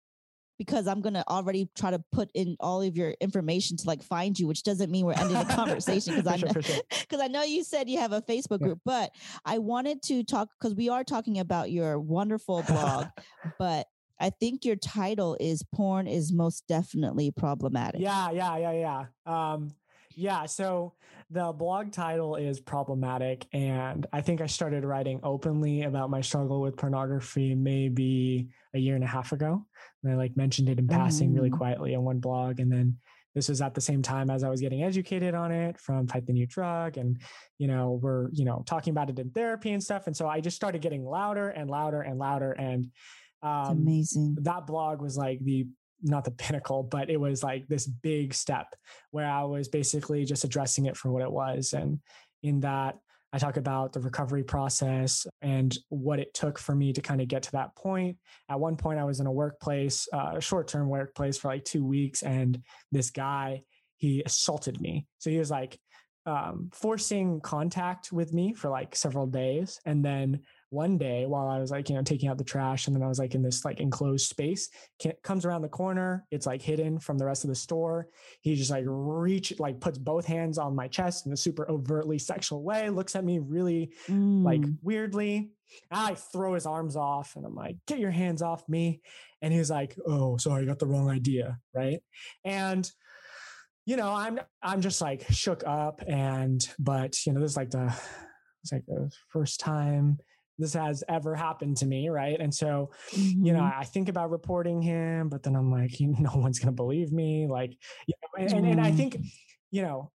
Speaker 2: because I'm gonna already try to put in all of your information to like find you, which doesn't mean we're ending the conversation because I know
Speaker 1: sure, sure.
Speaker 2: I know you said you have a Facebook
Speaker 1: Yeah.
Speaker 2: group, but I wanted to talk because we are talking about your wonderful blog, but I think your title is "Porn is most definitely problematic."
Speaker 1: Yeah, yeah, yeah, yeah. Um, yeah. So the blog title is problematic, and I think I started writing openly about my struggle with pornography maybe a year and a half ago. And I like mentioned it in passing really
Speaker 2: Mm.
Speaker 1: quietly on one blog, and then this was at the same time as I was getting educated on it from Fight the New Drug, and you know we're you know talking about it in therapy and stuff, and so I just started getting louder and louder and louder, and um,
Speaker 2: amazing.
Speaker 1: that blog was like the not the pinnacle, but it was like this big step where I was basically just addressing it for what it was. And in that, I talk about the recovery process and what it took for me to kind of get to that point. At one point, I was in a workplace, uh, a short term workplace for like two weeks, and this guy, he assaulted me. So he was like, um, forcing contact with me for like several days. And then one day while I was like, you know, taking out the trash and then I was like in this like enclosed space, comes around the corner. It's like hidden from the rest of the store. He just like reach, like puts both hands on my chest in a super overtly sexual way, looks at me really like
Speaker 2: Mm.
Speaker 1: weirdly. I throw his arms off and I'm like, get your hands off me. And he's like, oh, sorry, I got the wrong idea. Right. And you know, I'm I'm just like shook up and but you know, this is like the it's like the first time this has ever happened to me, right? And so, you know,
Speaker 2: Mhm.
Speaker 1: I think about reporting him, but then I'm like, you no one's gonna believe me. Like, you know, and, and, and I
Speaker 2: Mm.
Speaker 1: think, you know,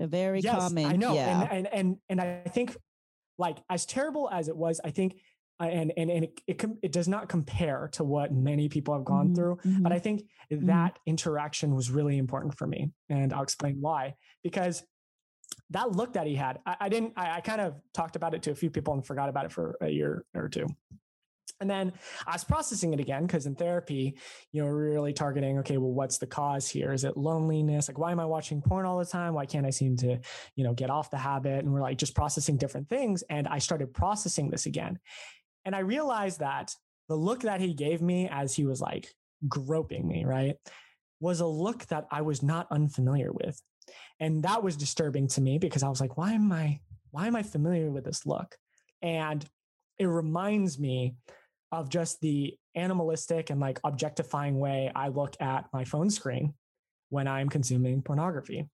Speaker 2: A very common.
Speaker 1: I know,
Speaker 2: Yeah.
Speaker 1: and, and and and I think, like as terrible as it was, I think, uh, and and and it it, com- it does not compare to what many people have gone
Speaker 2: Mhm,
Speaker 1: through. But I think that interaction was really important for me, and I'll explain why. Because that look that he had, I, I didn't. I, I kind of talked about it to a few people and forgot about it for a year or two. And then I was processing it again because in therapy, you know, we're really targeting, okay, well, what's the cause here? Is it loneliness? Like, why am I watching porn all the time? Why can't I seem to, you know, get off the habit? And we're like just processing different things. And I started processing this again. And I realized that the look that he gave me as he was like groping me, right, was a look that I was not unfamiliar with. And that was disturbing to me because I was like, why am I, why am I familiar with this look? And it reminds me of just the animalistic and like objectifying way I look at my phone screen when I'm consuming pornography.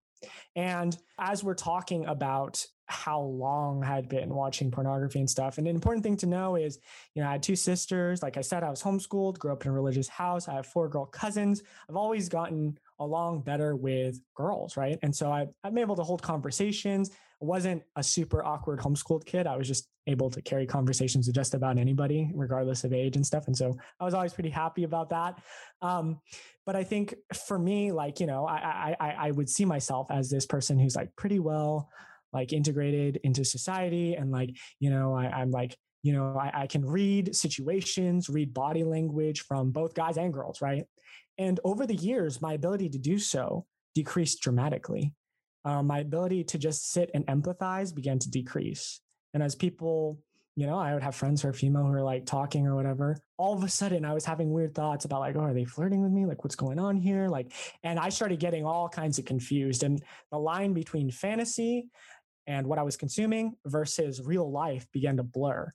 Speaker 1: And as we're talking about how long I had been watching pornography and stuff, and an important thing to know is, you know, I had two sisters. Like I said, I was homeschooled, grew up in a religious house. I have four girl cousins. I've always gotten along better with girls, right? And so I, I'm able to hold conversations. I wasn't a super awkward homeschooled kid. I was just able to carry conversations with just about anybody, regardless of age and stuff. And so I was always pretty happy about that. Um, but I think for me, like, you know, I, I, I would see myself as this person who's like pretty well like integrated into society. And like, you know, I, I'm like, you know, I, I can read situations, read body language from both guys and girls, right? And over the years, my ability to do so decreased dramatically. Um, my ability to just sit and empathize began to decrease. And as people, you know, I would have friends who are female who are like talking or whatever. All of a sudden, I was having weird thoughts about like, oh, are they flirting with me? Like, what's going on here? Like, and I started getting all kinds of confused. And the line between fantasy and what I was consuming versus real life began to blur.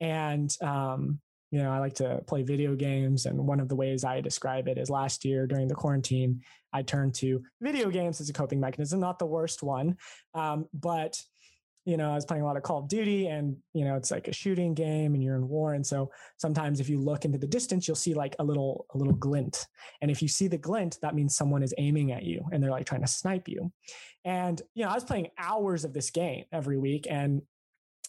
Speaker 1: And, um, you know, I like to play video games. And one of the ways I describe it is last year during the quarantine, I turned to video games as a coping mechanism, not the worst one. Um, but, you know, I was playing a lot of Call of Duty and, you know, it's like a shooting game and you're in war. And so sometimes if you look into the distance, you'll see like a little, a little glint. And if you see the glint, that means someone is aiming at you and they're like trying to snipe you. And, you know, I was playing hours of this game every week. And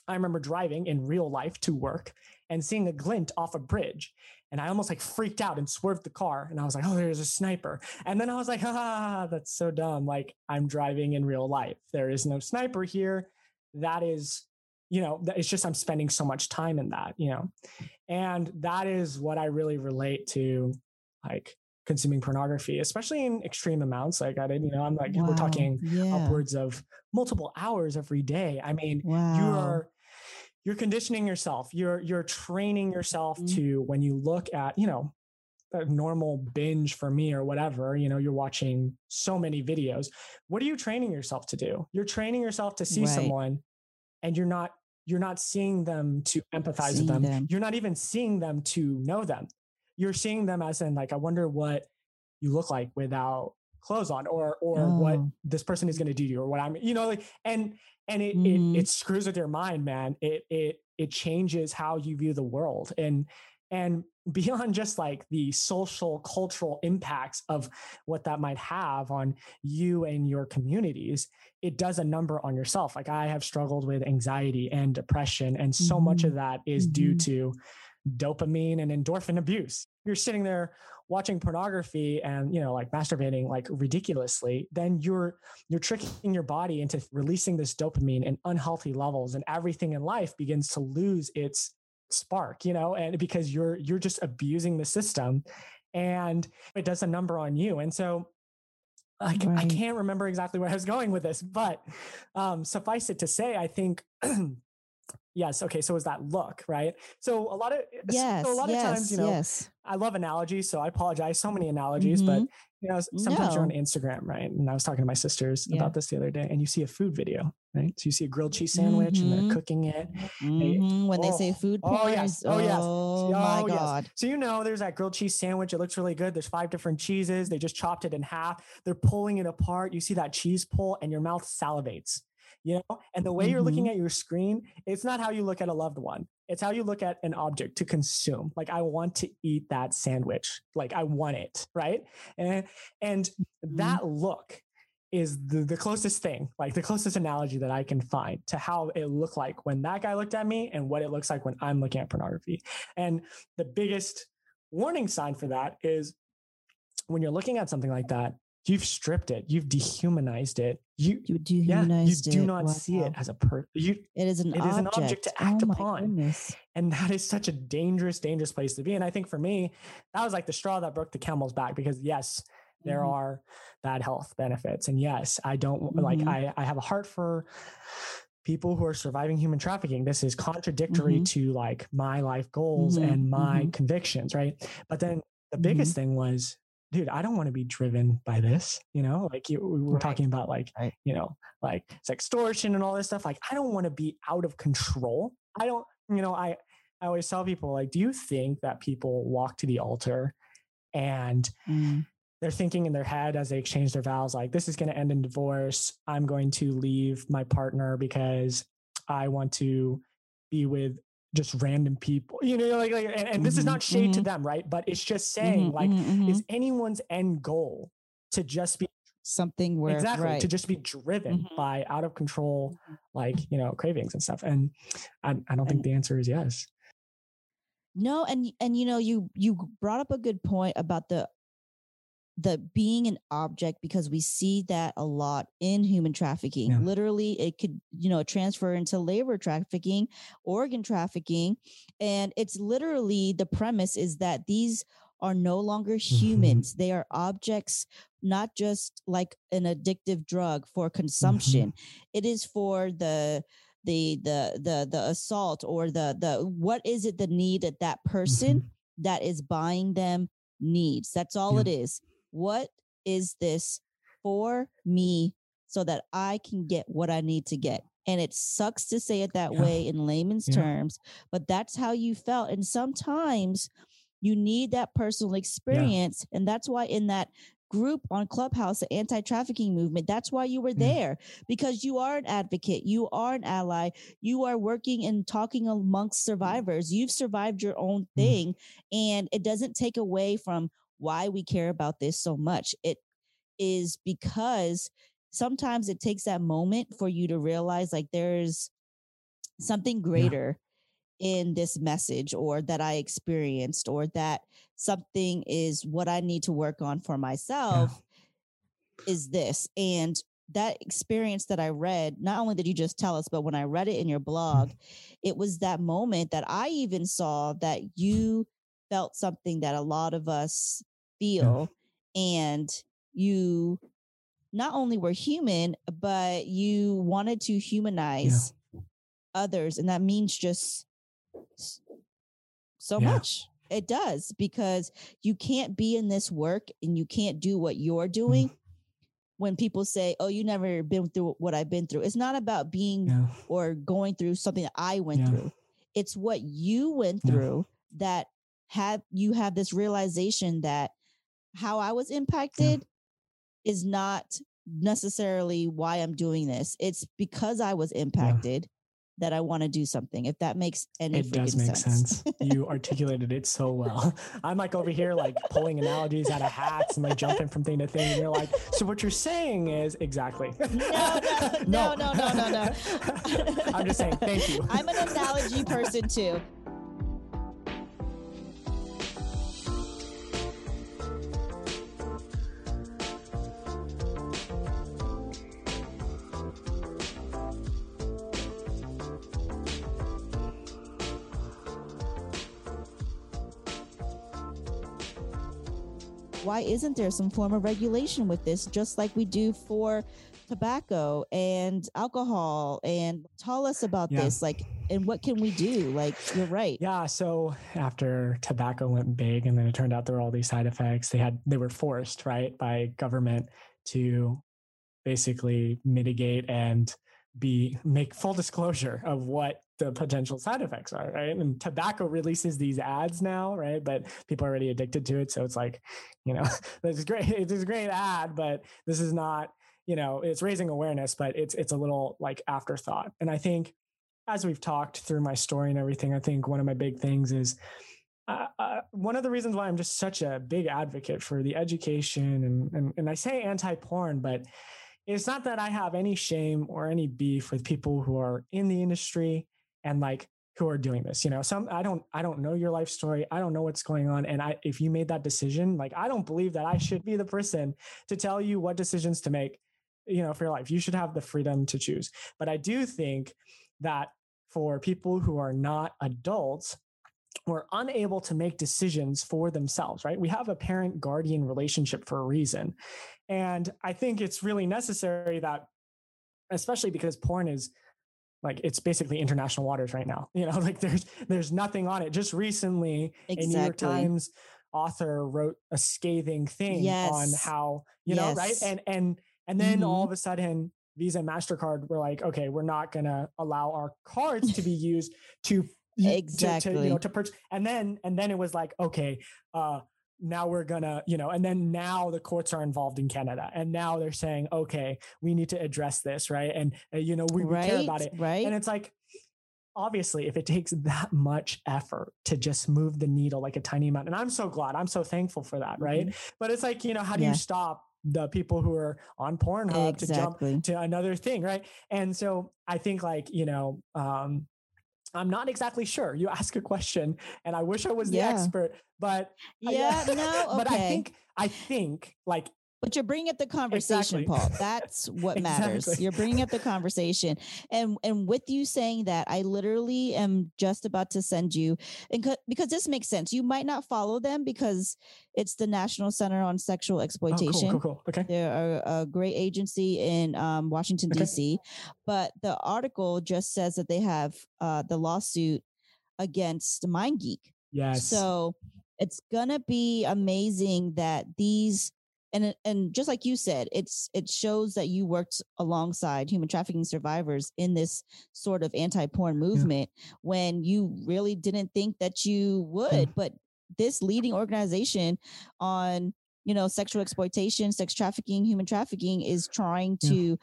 Speaker 1: I remember driving in real life to work and seeing a glint off a bridge. And I almost like freaked out and swerved the car. And I was like, oh, there's a sniper. And then I was like, ah, that's so dumb. Like I'm driving in real life. There is no sniper here. That is, you know, it's just I'm spending so much time in that, you know. And that is what I really relate to like consuming pornography, especially in extreme amounts. Like I didn't, you know, I'm like, we're talking
Speaker 2: Yeah.
Speaker 1: upwards of multiple hours every day. I mean,
Speaker 2: Wow.
Speaker 1: you are you're conditioning yourself. You're you're training yourself
Speaker 2: Mhm.
Speaker 1: to when you look at, you know, a normal binge for me or whatever you know you're watching so many videos what are you training yourself to do you're training yourself to see
Speaker 2: Right.
Speaker 1: someone and you're not you're not seeing them to empathize
Speaker 2: Seeing
Speaker 1: with them.
Speaker 2: them.
Speaker 1: you're not even seeing them to know them you're seeing them as in like i wonder what you look like without clothes on or or what
Speaker 2: Oh.
Speaker 1: this person is going to do to you or what i'm you know like and and it,
Speaker 2: Mhm.
Speaker 1: it it screws with your mind man it it it changes how you view the world and and beyond just like the social cultural impacts of what that might have on you and your communities it does a number on yourself like i have struggled with anxiety and depression and so much of that is due
Speaker 2: Mhm.
Speaker 1: to dopamine and endorphin abuse you're sitting there watching pornography and you know like masturbating like ridiculously then you're you're tricking your body into releasing this dopamine in unhealthy levels and everything in life begins to lose its spark you know and because you're you're just abusing the system and it does a number on you and so I, ca- I can't remember exactly where I was going with this, but um, suffice it to say, I think yes. Okay, so is that look right? So a lot of
Speaker 2: Yes.
Speaker 1: so a lot
Speaker 2: yes.
Speaker 1: of times, you know,
Speaker 2: yes.
Speaker 1: I love analogies, so I apologize. So many analogies, but
Speaker 2: Mhm.
Speaker 1: you know, sometimes you're on Instagram, right? And I was talking to my sisters
Speaker 2: Yeah.
Speaker 1: about this the other day, and you see a food video, right? So you see a grilled cheese sandwich, and
Speaker 2: Mhm.
Speaker 1: they're cooking it.
Speaker 2: Mhm. When they say
Speaker 1: oh,
Speaker 2: food
Speaker 1: oh, yes, oh, yes,
Speaker 2: oh my
Speaker 1: oh, yes.
Speaker 2: god.
Speaker 1: So you know, there's that grilled cheese sandwich. It looks really good. There's five different cheeses. They just chopped it in half. They're pulling it apart. You see that cheese pull, and your mouth salivates. You know, and the way you're looking
Speaker 2: Mm-hmm.
Speaker 1: at your screen, it's not how you look at a loved one. It's how you look at an object to consume. Like I want to eat that sandwich. Like I want it, right? And and
Speaker 2: Mm-hmm.
Speaker 1: that look is the, the closest thing, like the closest analogy that I can find to how it looked like when that guy looked at me and what it looks like when I'm looking at pornography. And the biggest warning sign for that is when you're looking at something like that, you've stripped it, you've dehumanized it. You
Speaker 2: You
Speaker 1: yeah, you
Speaker 2: dehumanized
Speaker 1: do not see it as a person you
Speaker 2: It is an
Speaker 1: it is
Speaker 2: object.
Speaker 1: an object to act
Speaker 2: oh
Speaker 1: upon.
Speaker 2: goodness.
Speaker 1: and that is such a dangerous, dangerous place to be. And I think for me, that was like the straw that broke the camel's back because yes, there
Speaker 2: Mhm.
Speaker 1: are bad health benefits. And yes, I don't like
Speaker 2: Mhm.
Speaker 1: I, I have a heart for people who are surviving human trafficking. This is contradictory
Speaker 2: Mhm.
Speaker 1: to like my life goals
Speaker 2: Mhm,
Speaker 1: and my
Speaker 2: mhm.
Speaker 1: convictions, right? But then the biggest thing was dude, I don't want to be driven by this. You know, like you, we were
Speaker 2: Right.
Speaker 1: talking about like,
Speaker 2: Right.
Speaker 1: you know, like sextortion and all this stuff. Like, I don't want to be out of control. I don't, you know, I, I always tell people like, do you think that people walk to the altar and
Speaker 2: Mm.
Speaker 1: they're thinking in their head as they exchange their vows, like, this is going to end in divorce. I'm going to leave my partner because I want to be with just random people, you know, like, like and, and this is
Speaker 2: Mhm,
Speaker 1: not shade to
Speaker 2: mhm.
Speaker 1: them, right? But it's just saying,
Speaker 2: Mhm,
Speaker 1: like,
Speaker 2: mhm, mhm.
Speaker 1: is anyone's end goal to just be
Speaker 2: something where
Speaker 1: exactly
Speaker 2: right.
Speaker 1: to just be driven
Speaker 2: Mhm.
Speaker 1: by out of control, like, you know, cravings and stuff? And I, I don't think the answer is yes.
Speaker 2: No, and and you know you you brought up a good point about the the being an object because we see that a lot in human trafficking.
Speaker 1: Yeah.
Speaker 2: Literally, it could you know transfer into labor trafficking, organ trafficking, and it's literally the premise is that these are no longer humans; they are objects, not just like an addictive drug for consumption. It is for the the the the the assault or the the what is it the need that that person
Speaker 1: Mhm.
Speaker 2: that is buying them needs that's all
Speaker 1: Yeah.
Speaker 2: it is what is this for me so that i can get what i need to get and it sucks to say it that
Speaker 1: Yeah.
Speaker 2: way in layman's
Speaker 1: Yeah.
Speaker 2: terms but that's how you felt and sometimes you need that personal experience and that's why in that group on clubhouse the anti-trafficking movement that's why you were
Speaker 1: Yeah.
Speaker 2: there because you are an advocate you are an ally you are working and talking amongst survivors you've survived your own
Speaker 1: Mm.
Speaker 2: thing and it doesn't take away from why we care about this so much. It is because sometimes it takes that moment for you to realize like there's something greater in this message or that I experienced or that something is what I need to work on for myself is this. And that experience that I read not only did you just tell us but when I read it in your mm-hmm. blog it was that moment that I even saw that you felt something that a lot of us feel and you not only were human but you wanted to humanize others and that means just so
Speaker 1: Yeah.
Speaker 2: much it does because you can't be in this work and you can't do what you're doing
Speaker 1: Mm-hmm.
Speaker 2: when people say, "Oh, you never been through what I've been through." It's not about being
Speaker 1: Yeah.
Speaker 2: or going through something that I went
Speaker 1: Yeah.
Speaker 2: through. It's what you went
Speaker 1: Yeah.
Speaker 2: through that had you have this realization that how I was impacted is not necessarily why I'm doing this. It's because I was impacted that I want to do something. If that makes any
Speaker 1: It does make sense. you articulated it so well. I'm like over here, like pulling analogies out of hats and like jumping from thing to thing. And you're like, so what you're saying is exactly.
Speaker 2: no, no, no, no, no, no.
Speaker 1: I'm just saying, thank you.
Speaker 2: I'm an analogy person too. Why isn't there some form of regulation with this, just like we do for tobacco and alcohol? And tell us about
Speaker 1: Yeah.
Speaker 2: this, like, and what can we do? Like, you're right.
Speaker 1: Yeah. So after tobacco went big, and then it turned out there were all these side effects. They had they were forced right by government to basically mitigate and be make full disclosure of what the potential side effects are right? And tobacco releases these ads now right? But people are already addicted to it. So it's like you know this is great it's a great ad but this is not you know it's raising awareness but it's it's a little like afterthought. And i think as we've talked through my story and everything i think one of my big things is uh, uh, one of the reasons why I'm just such a big advocate for the education and and, and I say anti-porn, but it's not that I have any shame or any beef with people who are in the industry and like who are doing this. You know, some I don't I don't know your life story. I don't know what's going on. And I if you made that decision, like I don't believe that I should be the person to tell you what decisions to make, you know, for your life. You should have the freedom to choose. But I do think that for people who are not adults were unable to make decisions for themselves, right? We have a parent guardian relationship for a reason. And I think it's really necessary that, especially because porn is like it's basically international waters right now. You know, like there's there's nothing on it. Just recently, a New York Times author wrote a scathing thing on how, you know, right? And and and then all
Speaker 2: Mhm.
Speaker 1: of a sudden Visa and MasterCard were like, okay, we're not gonna allow our cards to be used to you- to- to,
Speaker 2: Exactly.
Speaker 1: you know to purchase and then and then it was like okay uh now we're gonna you know and then now the courts are involved in canada and now they're saying okay we need to address this right and uh, you know we, we care about it
Speaker 2: right.
Speaker 1: and it's like obviously if it takes that much effort to just move the needle like a tiny amount and i'm so glad i'm so thankful for that right but it's like you know how do
Speaker 2: Mm-hmm. Yeah.
Speaker 1: you stop the people who are on pornhub to jump to another thing right and so i think like you know um I'm not exactly sure. You ask a question, and I wish I was the
Speaker 2: Yeah.
Speaker 1: expert, but uh, I-
Speaker 2: Yeah, no,
Speaker 1: but I think I think like
Speaker 2: But you're bringing up the conversation,
Speaker 1: Exactly.
Speaker 2: Paul. That's what matters.
Speaker 1: Exactly.
Speaker 2: You're bringing up the conversation, and and with you saying that, I literally am just about to send you, and co- because this makes sense. You might not follow them because it's the National Center on Sexual
Speaker 1: oh,
Speaker 2: Exploitation.
Speaker 1: cool, cool, cool. Okay,
Speaker 2: They're a, a great agency in um, Washington
Speaker 1: Okay.
Speaker 2: D.C., but the article just says that they have uh, the lawsuit against MindGeek.
Speaker 1: yes,
Speaker 2: So it's gonna be amazing that these and and just like you said, it's it shows that you worked alongside human trafficking survivors in this sort of anti-porn movement when you really didn't think that you would. But this leading organization on you know sexual exploitation, sex trafficking, human trafficking is trying to uh,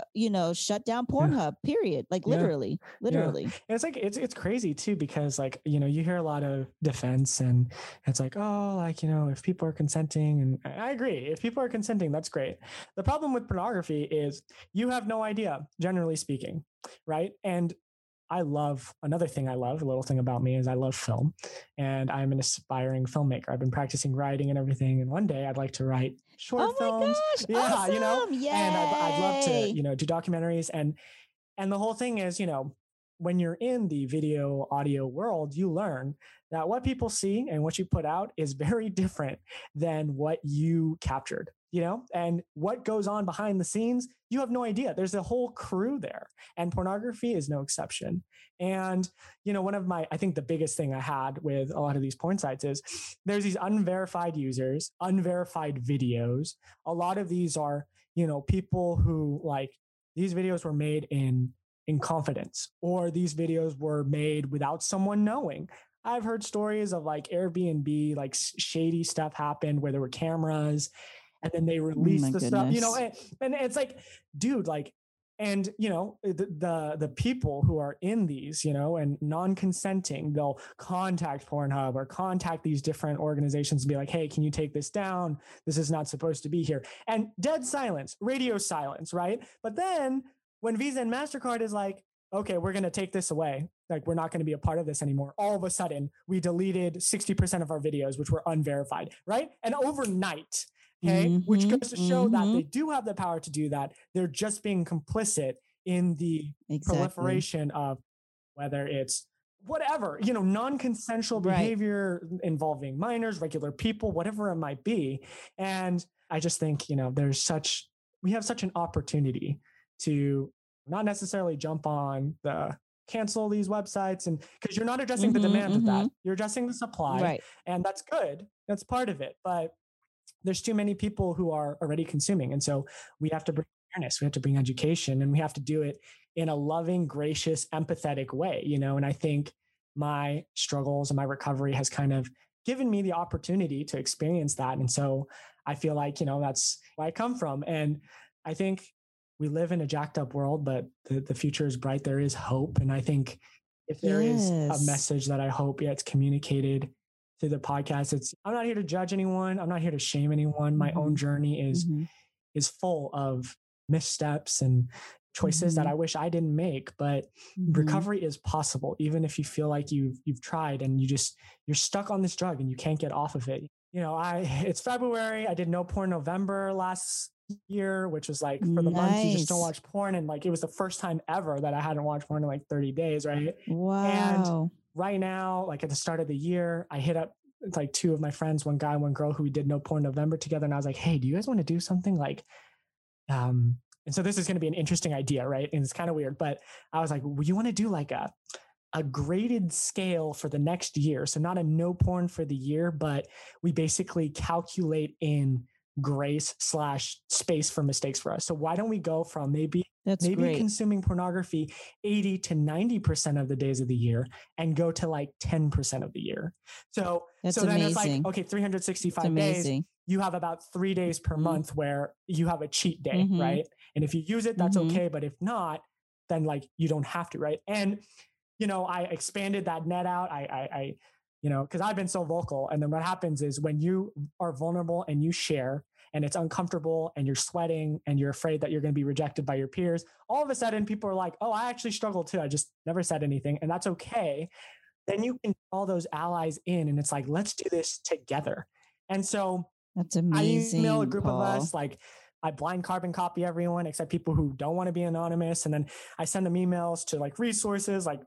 Speaker 2: Uh, you know shut down Pornhub. Period. Like
Speaker 1: Yeah.
Speaker 2: literally, literally.
Speaker 1: It's like it's it's crazy too because like you know you hear a lot of defense and it's like oh like you know if people are consenting and I agree if people are consenting that's great. The problem with pornography is you have no idea generally speaking, right? And I love another thing I love, a little thing about me is I love film and I'm an aspiring filmmaker. I've been practicing writing and everything and one day I'd like to write short
Speaker 2: Oh my
Speaker 1: films.
Speaker 2: gosh,
Speaker 1: yeah, you know.
Speaker 2: awesome.
Speaker 1: And I'd, I'd love to, you know, do documentaries and and the whole thing is, you know, when you're in the video audio world, you learn that what people see and what you put out is very different than what you captured. You know, and what goes on behind the scenes, you have no idea. There's a whole crew there, and pornography is no exception. And, you know, one of my, I think the biggest thing I had with a lot of these porn sites is there's these unverified users, unverified videos. A lot of these are, you know, people who like these videos were made in in confidence or these videos were made without someone knowing I've heard stories of like Airbnb, like shady stuff happened where there were cameras and then they oh release oh the goodness. stuff, you know, and, and it's like, dude, like, and you know eh, the, the, the people who are in these you know and non-consenting they'll contact pornhub or contact these different organizations and be like hey can you take this down this is not supposed to be here and dead silence radio silence right but then when visa and mastercard is like okay, we're going to take this away. Like, we're not going to be a part of this anymore. All of a sudden, we deleted 60% of our videos, which were unverified, right? And overnight, okay, mm-hmm, which goes to show mm-hmm. that they do have the power to do that. They're just being complicit in the exactly. proliferation of whether it's whatever, you know, non consensual right. behavior involving minors, regular people, whatever it might be. And I just think, you know, there's such, we have such an opportunity to not necessarily jump on the cancel these websites and because you're not addressing mm-hmm, the demand mm-hmm. of that you're addressing the supply right. and that's good that's part of it but there's too many people who are already consuming and so we have to bring awareness we have to bring education and we have to do it in a loving gracious empathetic way you know and i think my struggles and my recovery has kind of given me the opportunity to experience that and so i feel like you know that's where i come from and i think we live in a jacked up world, but the, the future is bright. There is hope. And I think if there yes. is a message that I hope gets communicated through the podcast, it's I'm not here to judge anyone. I'm not here to shame anyone. My mm-hmm. own journey is mm-hmm. is full of missteps and choices mm-hmm. that I wish I didn't make. But mm-hmm. recovery is possible, even if you feel like you've you've tried and you just you're stuck on this drug and you can't get off of it. You know, I it's February. I did no porn November last year, which was like for the nice. month you just don't watch porn. And like it was the first time ever that I hadn't watched porn in like 30 days, right?
Speaker 2: Wow.
Speaker 1: And right now, like at the start of the year, I hit up like two of my friends, one guy, one girl who we did no porn November together. And I was like, hey, do you guys want to do something like um and so this is going to be an interesting idea, right? And it's kind of weird, but I was like, well, you want to do like a a graded scale for the next year. So not a no porn for the year, but we basically calculate in grace slash space for mistakes for us. So why don't we go from maybe That's maybe great. consuming pornography 80 to 90% of the days of the year and go to like 10% of the year. So That's so then amazing. it's like okay, 365 days. You have about 3 days per mm-hmm. month where you have a cheat day, mm-hmm. right? And if you use it that's mm-hmm. okay, but if not, then like you don't have to, right? And you know, I expanded that net out. I I, I you know, because I've been so vocal. And then what happens is when you are vulnerable and you share and it's uncomfortable and you're sweating and you're afraid that you're going to be rejected by your peers, all of a sudden people are like, oh, I actually struggle too. I just never said anything. And that's okay. Then you can call those allies in and it's like, let's do this together. And so
Speaker 2: that's amazing.
Speaker 1: I email a group Paul. of us like, I blind carbon copy everyone except people who don't want to be anonymous. And then I send them emails to like resources, like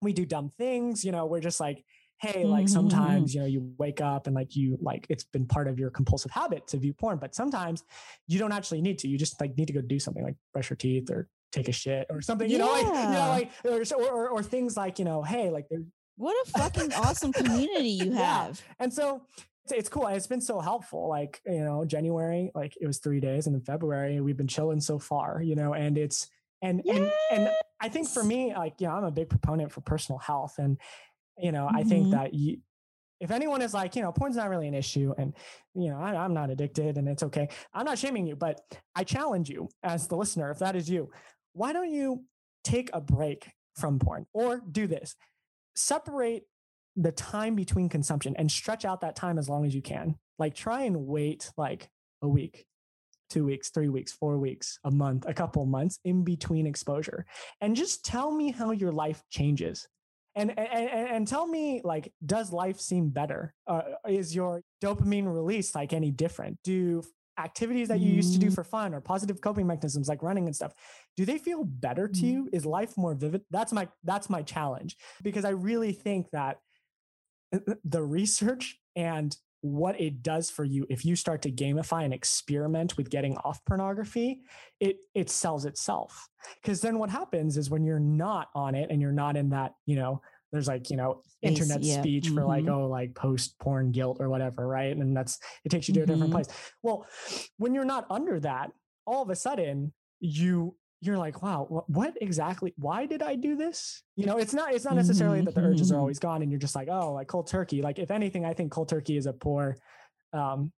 Speaker 1: we do dumb things, you know, we're just like, hey like mm-hmm. sometimes you know you wake up and like you like it's been part of your compulsive habit to view porn but sometimes you don't actually need to you just like need to go do something like brush your teeth or take a shit or something you yeah. know like you know like or, or, or things like you know hey like
Speaker 2: what a fucking awesome community you have
Speaker 1: yeah. and so it's, it's cool it's been so helpful like you know january like it was three days and then february we've been chilling so far you know and it's and yes. and and i think for me like you know i'm a big proponent for personal health and you know, mm-hmm. I think mm-hmm. that you, if anyone is like, you know, porn's not really an issue and, you know, I, I'm not addicted and it's okay. I'm not shaming you, but I challenge you as the listener, if that is you, why don't you take a break from porn or do this? Separate the time between consumption and stretch out that time as long as you can. Like try and wait like a week, two weeks, three weeks, four weeks, a month, a couple months in between exposure. And just tell me how your life changes and, and and tell me like does life seem better uh, is your dopamine release like any different do activities that you used to do mm. for fun or positive coping mechanisms like running and stuff do they feel better to mm. you is life more vivid that's my that's my challenge because i really think that uh, the research and what it does for you if you start to gamify and experiment with getting off pornography it it sells itself because then what happens is when you're not on it and you're not in that you know there's like you know internet
Speaker 2: yeah.
Speaker 1: speech for like
Speaker 2: Mhm.
Speaker 1: oh like post porn guilt or whatever right and that's it takes you to a different
Speaker 2: Mhm.
Speaker 1: place well when you're not under that all of a sudden you you're like wow what, exactly why did i do this you know it's not it's not necessarily
Speaker 2: Mhm,
Speaker 1: that the urges are
Speaker 2: mhm.
Speaker 1: always gone and you're just like oh like cold turkey like if anything i think cold turkey is a poor um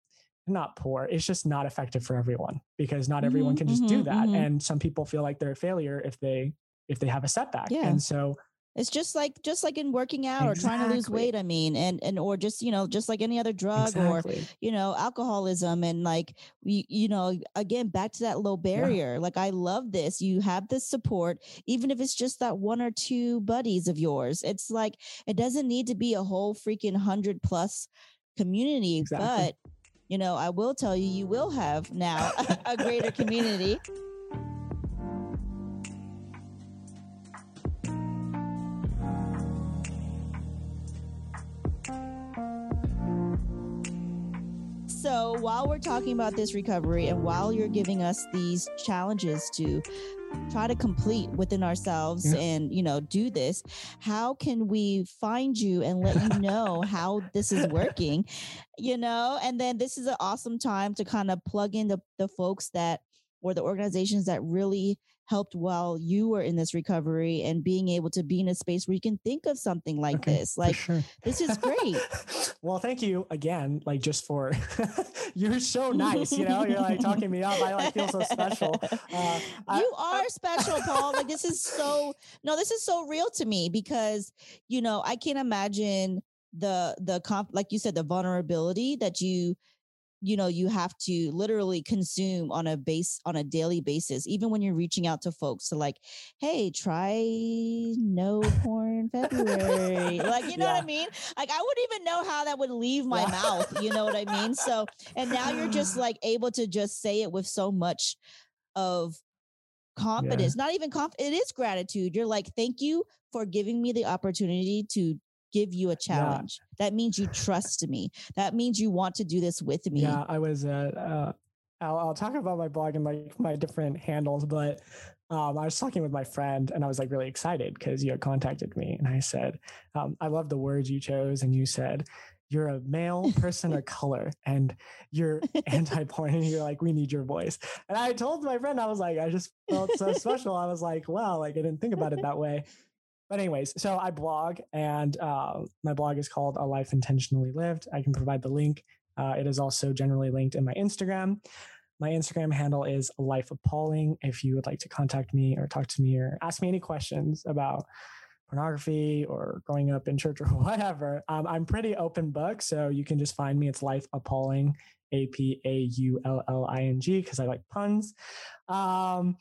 Speaker 1: not poor it's just not effective for everyone because not everyone
Speaker 2: Mhm,
Speaker 1: can just do
Speaker 2: mhm,
Speaker 1: that
Speaker 2: mhm.
Speaker 1: and some people feel like they're a failure if they if they have a setback
Speaker 2: Yeah.
Speaker 1: and so
Speaker 2: It's just like just like in working out or trying to lose weight. I mean, and and or just you know just like any other drug or you know alcoholism and like you, you know again back to that low barrier. Like I love this. You have this support, even if it's just that one or two buddies of yours. It's like it doesn't need to be a whole freaking hundred plus community,
Speaker 1: Exactly.
Speaker 2: but. You know, I will tell you, you will have now a greater community. So while we're talking about this recovery and while you're giving us these challenges to try to complete within ourselves
Speaker 1: Yeah.
Speaker 2: and you know do this how can we find you and let you know how this is working you know and then this is an awesome time to kind of plug in the, the folks that or the organizations that really helped while you were in this recovery and being able to be in a space where you can think of something like
Speaker 1: Okay,
Speaker 2: this like
Speaker 1: sure.
Speaker 2: this is great
Speaker 1: well, thank you again, like just for you're so nice, you know, you're like talking me up. I like feel so special. Uh, I-
Speaker 2: you are special, Paul. Like this is so no, this is so real to me because you know I can't imagine the the comp like you said the vulnerability that you you know you have to literally consume on a base on a daily basis even when you're reaching out to folks to like hey try no porn february. Like you know what i mean? Like i wouldn't even know how that would leave my
Speaker 1: Yeah.
Speaker 2: mouth you know what i mean? So and now you're just like able to just say it with so much of confidence not even conf it is gratitude. You're like thank you for giving me the opportunity to give you a challenge that means you trust me that means you want to do this with me
Speaker 1: Yeah, I was. Uh, uh, I'll, I'll talk about my blog and like my different handles, but um, I was talking with my friend and I was like really excited because you had contacted me and I said, um, I love the words you chose and you said. You're a male person of color and you're anti-porn and you're like, we need your voice. And I told my friend, I was like, I just felt so special. I was like, wow, like I didn't think about it that way. But anyways, so I blog and uh, my blog is called A Life Intentionally Lived. I can provide the link. Uh, it is also generally linked in my Instagram. My Instagram handle is Life Apaulling. If you would like to contact me or talk to me or ask me any questions about pornography or growing up in church or whatever, um, I'm pretty open book. So you can just find me. It's Life Apaulling, A P A U L L I N G, because I like puns. Um,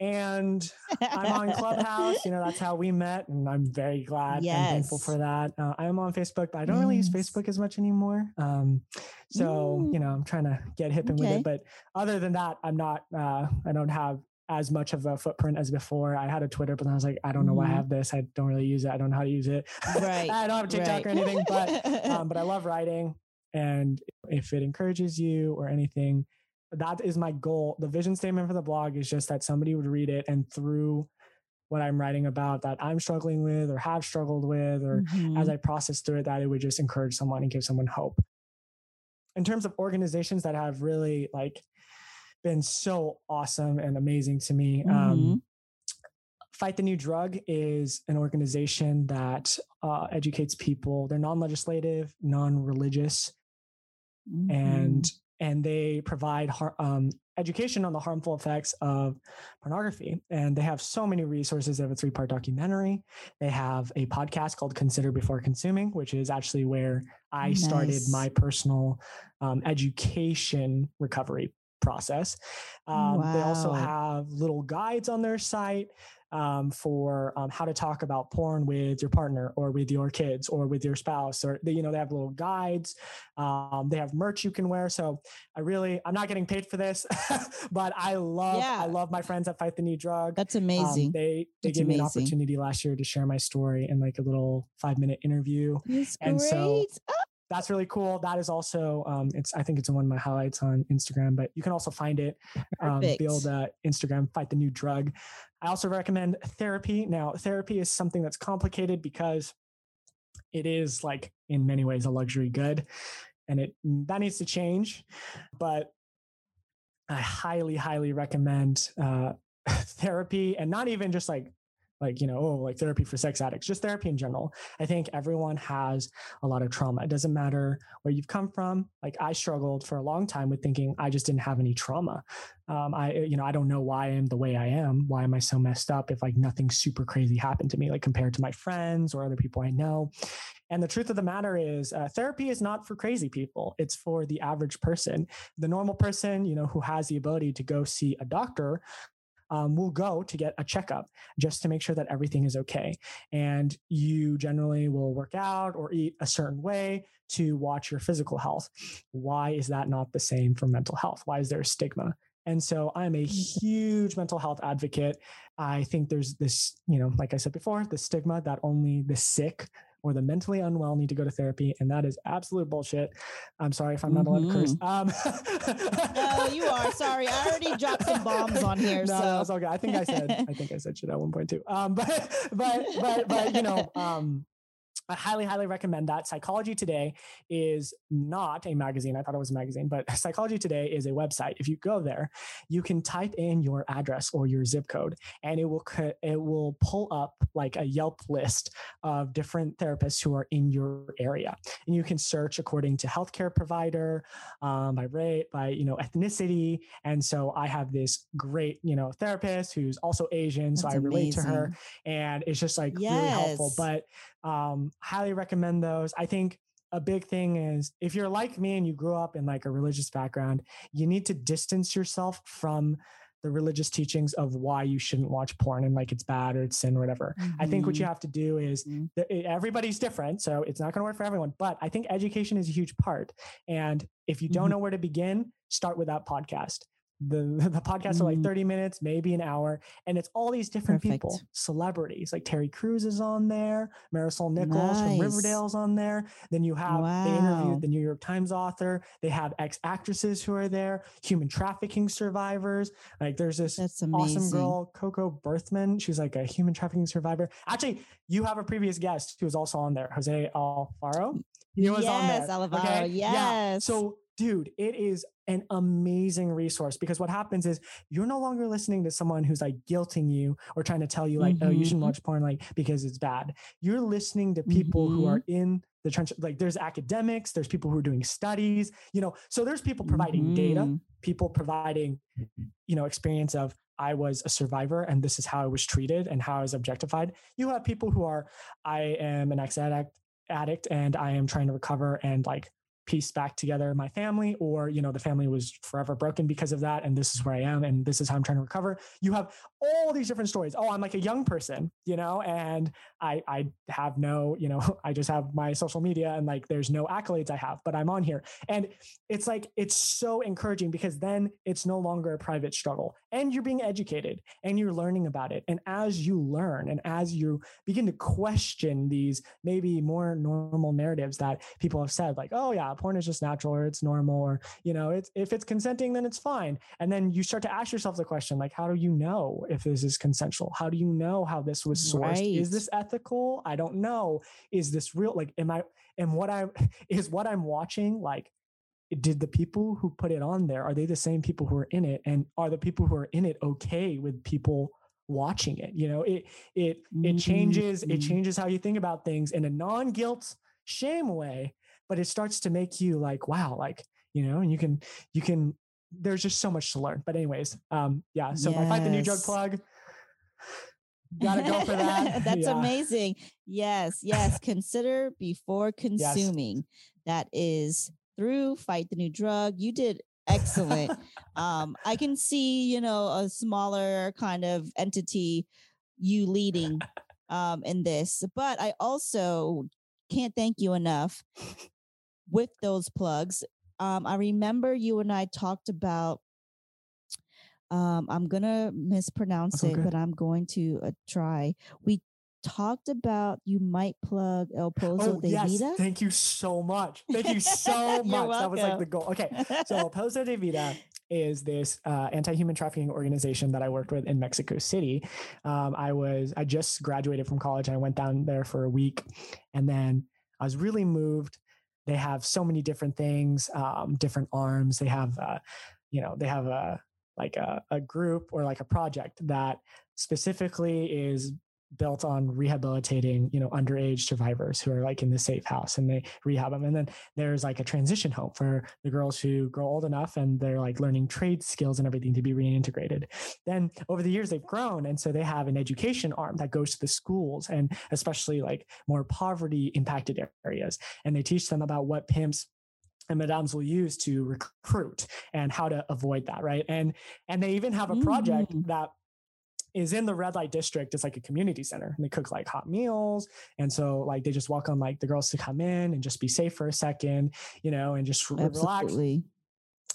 Speaker 1: and I'm on Clubhouse. You know, that's how we met, and I'm very glad and thankful
Speaker 2: Yes.
Speaker 1: for that. Uh, I am on Facebook, but I don't really use Facebook as much anymore. Um, so
Speaker 2: Mm.
Speaker 1: you know, I'm trying to get hip in with it. But other than that, I'm not. Uh, I don't have as much of a footprint as before. I had a Twitter, but then I was like, I don't know why I
Speaker 2: Mhm.
Speaker 1: have this. I don't really use it. I don't know how to use it.
Speaker 2: Right,
Speaker 1: I don't have TikTok
Speaker 2: right.
Speaker 1: or anything, but um, but I love writing. And if it encourages you or anything, that is my goal. The vision statement for the blog is just that somebody would read it and through what I'm writing about that I'm struggling with or have struggled with, or
Speaker 2: Mhm.
Speaker 1: as I process through it, that it would just encourage someone and give someone hope. In terms of organizations that have really like been so awesome and amazing to me,
Speaker 2: Mhm.
Speaker 1: um, Fight the New Drug is an organization that uh, educates people. They're non-legislative, non-religious, and and they provide har- um, education on the harmful effects of pornography. And they have so many resources. They have a three-part documentary. They have a podcast called Consider Before Consuming, which is actually where I started my personal um, education recovery process. Um, They also have little guides on their site um, for um, how to talk about porn with your partner or with your kids or with your spouse or they, you know they have little guides um, they have merch you can wear so i really i'm not getting paid for this but i love
Speaker 2: Yeah.
Speaker 1: i love my friends at fight the new drug
Speaker 2: That's
Speaker 1: Um,
Speaker 2: amazing.
Speaker 1: they they
Speaker 2: That's
Speaker 1: gave me an opportunity last year to share my story in like a little five minute interview
Speaker 2: It's
Speaker 1: and so
Speaker 2: great.
Speaker 1: That's really cool. That is also um, it's I think it's one of my highlights on Instagram, but you can also find it um, old uh, Instagram fight the new drug. I also recommend therapy. Now, therapy is something that's complicated because it is like in many ways a luxury good, and it that needs to change. But I highly, highly recommend uh, therapy, and not even just like like you know oh like therapy for sex addicts just therapy in general. I think everyone has a lot of trauma. It doesn't matter where you've come from. Like i struggled for a long time with thinking i just didn't have any trauma. Um, i you know i don't know why i am the way i am. Why am i so messed up if like nothing super crazy happened to me like compared to my friends or other people i know? And the truth of the matter is uh, therapy is not for crazy people. It's for the average person. The normal person you know who has the ability to go see a doctor um, will go to get a checkup just to make sure that everything is okay. And you generally will work out or eat a certain way to watch your physical health. Why is that not the same for mental health? Why is there a stigma? And so I'm a huge mental health advocate. I think there's this, you know, like I said before, the stigma that only the sick or the mentally unwell need to go to therapy. And that is absolute bullshit. I'm sorry if I'm not allowed to curse. Um,
Speaker 2: no, you are. Sorry. I already dropped some bombs on here.
Speaker 1: no,
Speaker 2: so
Speaker 1: no, it's okay. I think I said I think I said shit at one point too. Um, but but but but you know, um, I highly, highly recommend that. Psychology Today is not a magazine. I thought it was a magazine, but Psychology Today is a website. If you go there, you can type in your address or your zip code, and it will it will pull up like a Yelp list of different therapists who are in your area, and you can search according to healthcare provider, um, by rate, by you know ethnicity. And so I have this great you know therapist who's also Asian, so
Speaker 2: That's
Speaker 1: I relate to her, and it's just like really helpful. But um, highly recommend those. I think a big thing is if you're like me and you grew up in like a religious background, you need to distance yourself from the religious teachings of why you shouldn't watch porn and like it's bad or it's sin or whatever. I think what you
Speaker 2: Mhm.
Speaker 1: have to do is
Speaker 2: Mhm.
Speaker 1: th- it- everybody's different, so it's not going to work for everyone. But I think education is a huge part. And if you don't
Speaker 2: Mhm.
Speaker 1: know where to begin, start with that podcast. The the podcasts are like
Speaker 2: Mhm.
Speaker 1: 30 minutes, maybe an hour, and it's all these different people, celebrities like Terry Crews is on there, Marisol Nichols from Riverdale's on there. Then you have they interviewed the New York Times author. They have ex actresses who are there, human trafficking survivors. Like there's this awesome girl, Coco Berthmann. She's like a human trafficking survivor. Actually, you have a previous guest who was also on there, Jose Alfaro. He was on
Speaker 2: Yes,
Speaker 1: there.
Speaker 2: Alvaro,
Speaker 1: Yeah.
Speaker 2: yes.
Speaker 1: So, dude, it is an amazing resource because what happens is you're no longer listening to someone who's like guilting you or trying to tell you like, oh, you shouldn't
Speaker 2: Mhm.
Speaker 1: watch porn like because it's bad. You're listening to people who
Speaker 2: Mhm.
Speaker 1: are in the trench. Like there's academics, there's people who are doing studies, you know. So there's people providing data,
Speaker 2: Mhm.
Speaker 1: people providing, you know, experience of I was a survivor and this is how I was treated and how I was objectified. You have people who are, I am an ex addict addict and I am trying to recover and like piece back together my family or you know the family was forever broken because of that and this is where i am and this is how i'm trying to recover. You have all these different stories. Oh i'm like a young person you know and i i have no you know i just have my social media and like there's no accolades i have but i'm on here. And it's like it's so encouraging because then it's no longer a private struggle and you're being educated and you're learning about it. And as you learn and as you begin to question these maybe more normal narratives that people have said like oh yeah porn is just natural or it's normal or you know it's if it's consenting then it's fine. And then you start to ask yourself the question like how do you know if this is consensual? How do you know how this was sourced? Is this ethical? I don't know. Is this real? Like am i am what i is what i'm watching like did the people who put it on there are they the same people who are in it? And are the people who are in it okay with people watching it? You know it it it changes it
Speaker 2: Mhm.
Speaker 1: changes how you think about things in a non-guilt shame way but it starts to make you like wow like you know and you can you can there's just so much to learn but anyways um yeah so my fight the new drug plug gotta go for that
Speaker 2: That's
Speaker 1: Yeah.
Speaker 2: amazing. Yes, yes. Consider before consuming. That is through Fight the New Drug. You did excellent. um, I can see, you know, a smaller kind of entity you leading um in this, but I also can't thank you enough with those plugs. Um, I remember you and I talked about um, I'm gonna mispronounce
Speaker 1: all
Speaker 2: it, but I'm going to uh, try. We talked about you might plug El Pozo
Speaker 1: Oh,
Speaker 2: de
Speaker 1: yes.
Speaker 2: Vida.
Speaker 1: Thank you so much. Thank you so much. That was like the goal. Okay. So El Pozo de Vida is this uh, anti-human trafficking organization that I worked with in Mexico City. Um, I was I just graduated from college. I went down there for a week, and then I was really moved. They have so many different things, um, different arms. They have, uh, you know, they have a like a, a group or like a project that specifically is built on rehabilitating you know underage survivors who are like in the safe house and they rehab them and then there's like a transition home for the girls who grow old enough and they're like learning trade skills and everything to be reintegrated. Then over the years they've grown and so they have an education arm that goes to the schools and especially like more poverty impacted areas. And they teach them about what pimps and madams will use to recruit and how to avoid that right? And and they even have a project
Speaker 2: Mm.
Speaker 1: that is in the red light district. It's like a community center and they cook like hot meals. And so like they just welcome like the girls to come in and just be safe for a second, you know, and just re- relax.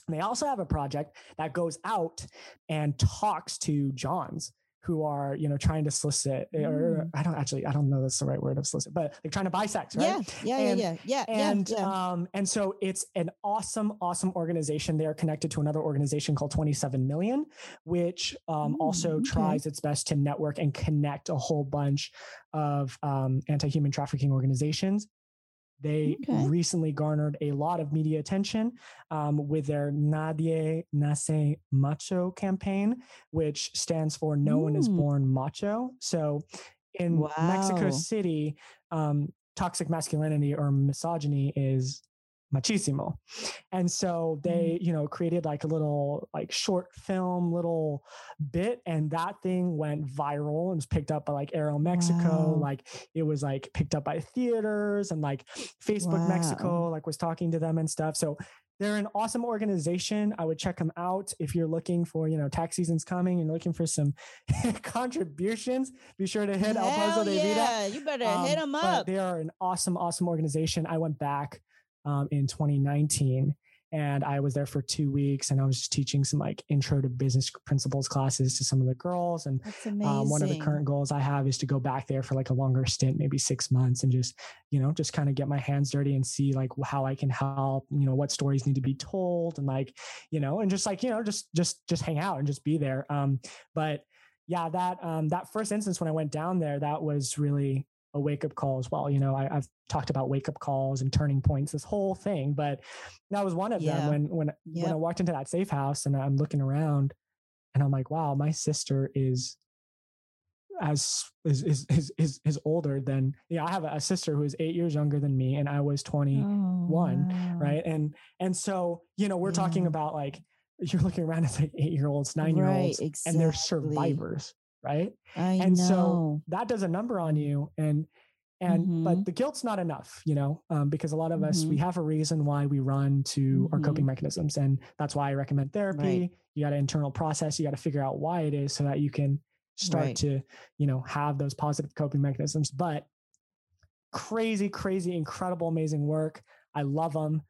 Speaker 1: And they also have a project that goes out and talks to Johns who are, you know, trying to solicit or
Speaker 2: Mm.
Speaker 1: I don't actually, I don't know that's the right word of solicit, but they're trying to buy sex, right?
Speaker 2: Yeah, yeah,
Speaker 1: And-
Speaker 2: yeah, yeah, yeah,
Speaker 1: and
Speaker 2: yeah,
Speaker 1: um and so it's an awesome awesome organization they are connected to another organization called 27 million which um, also
Speaker 2: Mm, okay.
Speaker 1: tries its best to network and connect a whole bunch of um, anti-human trafficking organizations they
Speaker 2: Okay.
Speaker 1: recently garnered a lot of media attention um, with their Nadie Nace Macho campaign, which stands for No One Is
Speaker 2: Mm.
Speaker 1: Born Macho. So in Mexico City, um, toxic masculinity or misogyny is machismo and so they you know created like a little like short film little bit and that thing went viral and was picked up by like Aero Mexico
Speaker 2: Wow.
Speaker 1: like it was like picked up by theaters and like Facebook Mexico like was talking to them and stuff so they're an awesome organization. I would check them out if you're looking for, you know, tax season's coming and looking for some contributions. Be sure to hit El Pozo
Speaker 2: Hell
Speaker 1: de Vida.
Speaker 2: you better hit
Speaker 1: Um,
Speaker 2: 'em
Speaker 1: but
Speaker 2: up.
Speaker 1: They are an awesome, awesome organization. I went back um, in 2019 and I was there for two weeks and I was just teaching some like intro to business principles classes to some of the girls. And um, one of the current goals I have is to go back there for like a longer stint, maybe six months, and just you know just kind of get my hands dirty and see like how I can help. You know what stories need to be told, and like you know, and just like you know, just just just hang out and just be there. Um, but yeah, that um, that first instance when I went down there, that was really a wake up call as well. You know, I, I've talked about wake up calls and turning points, this whole thing, but that was one of
Speaker 2: Yeah.
Speaker 1: them when when when I walked into that safe house and I'm looking around and I'm like, wow, my sister is as is is is is, is older than yeah. I have a, sister who is eight years younger than me, and I was twenty one,
Speaker 2: Oh, wow.
Speaker 1: right? And and so you know we're talking about like you're looking around at like eight year olds, nine year
Speaker 2: Right,
Speaker 1: olds, and they're survivors, right?
Speaker 2: I
Speaker 1: and so that does a number on you and and but
Speaker 2: Mhm.
Speaker 1: the guilt's not enough you know um, because a lot of us we
Speaker 2: Mhm.
Speaker 1: have a reason why we run to our coping mechanisms and that's why i recommend therapy
Speaker 2: Right.
Speaker 1: you got to internal process you got to figure out why it is so that you can start
Speaker 2: Right.
Speaker 1: to you know have those positive coping mechanisms but crazy crazy incredible amazing work i love them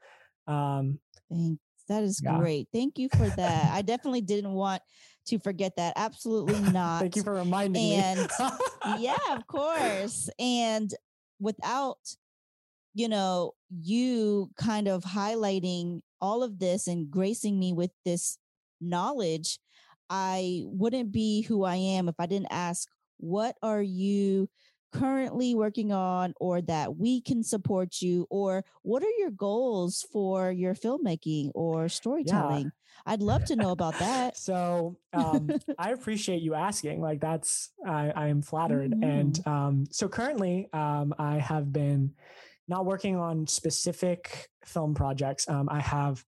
Speaker 1: um
Speaker 2: Thanks. That is
Speaker 1: Yeah.
Speaker 2: great. Thank you for that. I definitely didn't want to forget that. Absolutely not.
Speaker 1: thank you for reminding
Speaker 2: and
Speaker 1: me
Speaker 2: yeah, of course. And without, you know, you kind of highlighting all of this and gracing me with this knowledge, I wouldn't be who I am if I didn't ask, what are you currently working on or that we can support you or what are your goals for your filmmaking or storytelling i'd love to know about that
Speaker 1: so um, I appreciate you asking. Like that's I, I am flattered. And
Speaker 2: Mm-hmm.
Speaker 1: um, so currently, um, I have been not working on specific film projects. Um, I have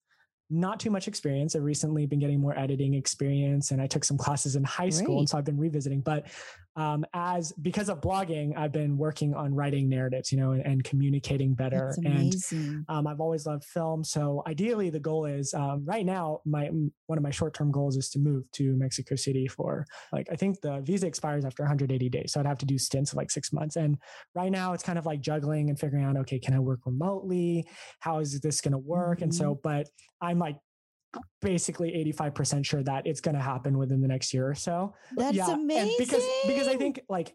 Speaker 1: not too much experience. I've recently been getting more editing experience, and I took some classes in high school, and so I've been revisiting. But um, as because of blogging, I've been working on writing narratives, you know, and, and communicating better. And um, I've always loved film. So ideally, the goal is um, right now. My one of my short term goals is to move to Mexico City for like I think the visa expires after 180 days, so I'd have to do stints of like six months. And right now, it's kind of like juggling and figuring out okay, can I work remotely? How is this going to work? And so, but I'm like basically 85% sure that it's going to happen within the next year or so
Speaker 2: That's
Speaker 1: and
Speaker 2: amazing.
Speaker 1: because because i think like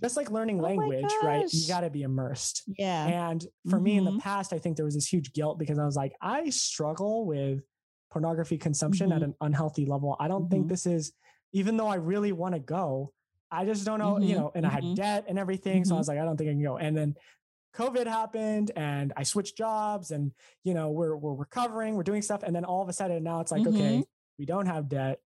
Speaker 1: just like learning
Speaker 2: Oh
Speaker 1: language, right? You got to be immersed.
Speaker 2: Yeah.
Speaker 1: And for me in the
Speaker 2: Mhm.
Speaker 1: past, I think there was this huge guilt because I was like, I struggle with pornography consumption at
Speaker 2: Mhm.
Speaker 1: an unhealthy level. I don't think
Speaker 2: Mhm.
Speaker 1: this is, even though I really want to go, I just don't know, you
Speaker 2: Mhm.
Speaker 1: know, and I had
Speaker 2: Mhm.
Speaker 1: debt and everything. So I was like, I don't think I can go. And then COVID happened and I switched jobs and, you know, we're, we're recovering, we're doing stuff. And then all of a sudden now it's like, okay,
Speaker 2: Mhm.
Speaker 1: we don't have debt.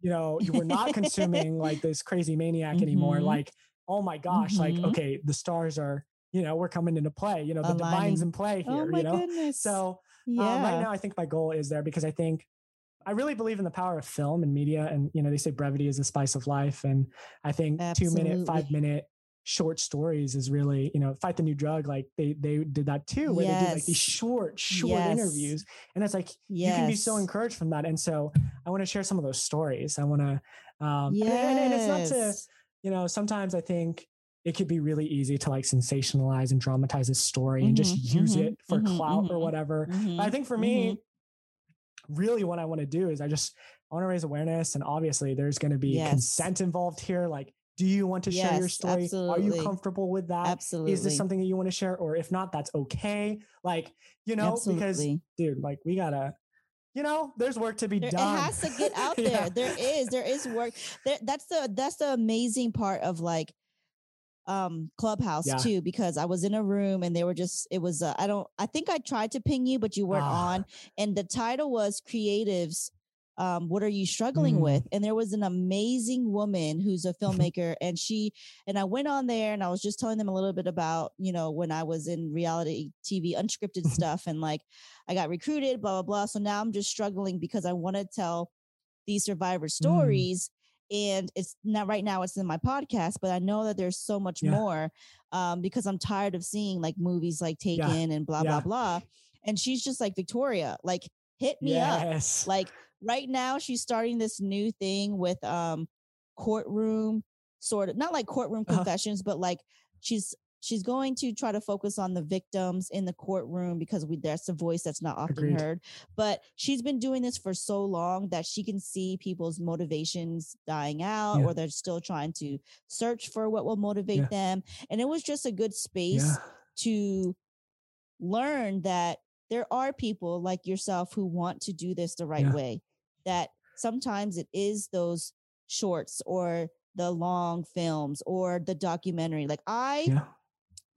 Speaker 1: You know, we're not consuming like this crazy maniac anymore.
Speaker 2: Mhm.
Speaker 1: Like, oh my gosh, like,
Speaker 2: Mhm.
Speaker 1: okay, the stars are, you know, we're coming into play. You know, the
Speaker 2: Aligning.
Speaker 1: divine's in play here,
Speaker 2: oh my
Speaker 1: you know?
Speaker 2: goodness.
Speaker 1: So
Speaker 2: yeah.
Speaker 1: um, right now, I think my goal is there because I think I really believe in the power of film and media. And, you know, they say brevity is the spice of life. And I think two minute, five minute short stories is really, you know, fight the new drug. Like they, they did that too, where they do like these short, short
Speaker 2: Yes.
Speaker 1: interviews. And it's like, you can be so encouraged from that. And so I want to share some of those stories. I want to, um, and- and, and it's not to, you know, sometimes I think it could be really easy to like sensationalize and dramatize a story and just
Speaker 2: Mhm,
Speaker 1: use
Speaker 2: mhm,
Speaker 1: it for
Speaker 2: mhm,
Speaker 1: clout or
Speaker 2: mhm,
Speaker 1: whatever. But I
Speaker 2: mhm,
Speaker 1: think for me, really what I want to do is I just I want to raise awareness and obviously there's going to be
Speaker 2: Yes.
Speaker 1: consent involved here like do you want to share your
Speaker 2: Yes,
Speaker 1: story? Are you comfortable with that?
Speaker 2: Absolutely.
Speaker 1: Is this something that you want to share or if not that's okay? Like, you know, because dude, like we got to you know, there's work to be
Speaker 2: There-
Speaker 1: done.
Speaker 2: It has to get out there.
Speaker 1: Yeah.
Speaker 2: There is, there is work. There, that's the that's the amazing part of like um clubhouse
Speaker 1: Yeah.
Speaker 2: too because i was in a room and they were just it was uh, i don't i think i tried to ping you but you weren't
Speaker 1: Ah.
Speaker 2: on and the title was creatives um what are you struggling
Speaker 1: Mm.
Speaker 2: with and there was an amazing woman who's a filmmaker and she and i went on there and i was just telling them a little bit about you know when i was in reality tv unscripted stuff and like i got recruited blah blah blah so now i'm just struggling because i want to tell these survivor stories and it's not right now it's in my podcast but i know that there's so much
Speaker 1: Yeah.
Speaker 2: more um because i'm tired of seeing like movies like
Speaker 1: Yeah.
Speaker 2: taken and blah
Speaker 1: Yeah.
Speaker 2: blah blah and she's just like victoria like hit me up like right now she's starting this new thing with um courtroom sort of not like courtroom
Speaker 1: Uh-huh.
Speaker 2: confessions but like she's she's going to try to focus on the victims in the courtroom because we that's a voice that's not often
Speaker 1: Agreed.
Speaker 2: heard but she's been doing this for so long that she can see people's motivations dying out
Speaker 1: Yeah.
Speaker 2: or they're still trying to search for what will motivate
Speaker 1: Yeah.
Speaker 2: them and it was just a good space
Speaker 1: yeah.
Speaker 2: to learn that there are people like yourself who want to do this the right way. That sometimes it is those shorts or the long films or the documentary. Like I,
Speaker 1: Yeah.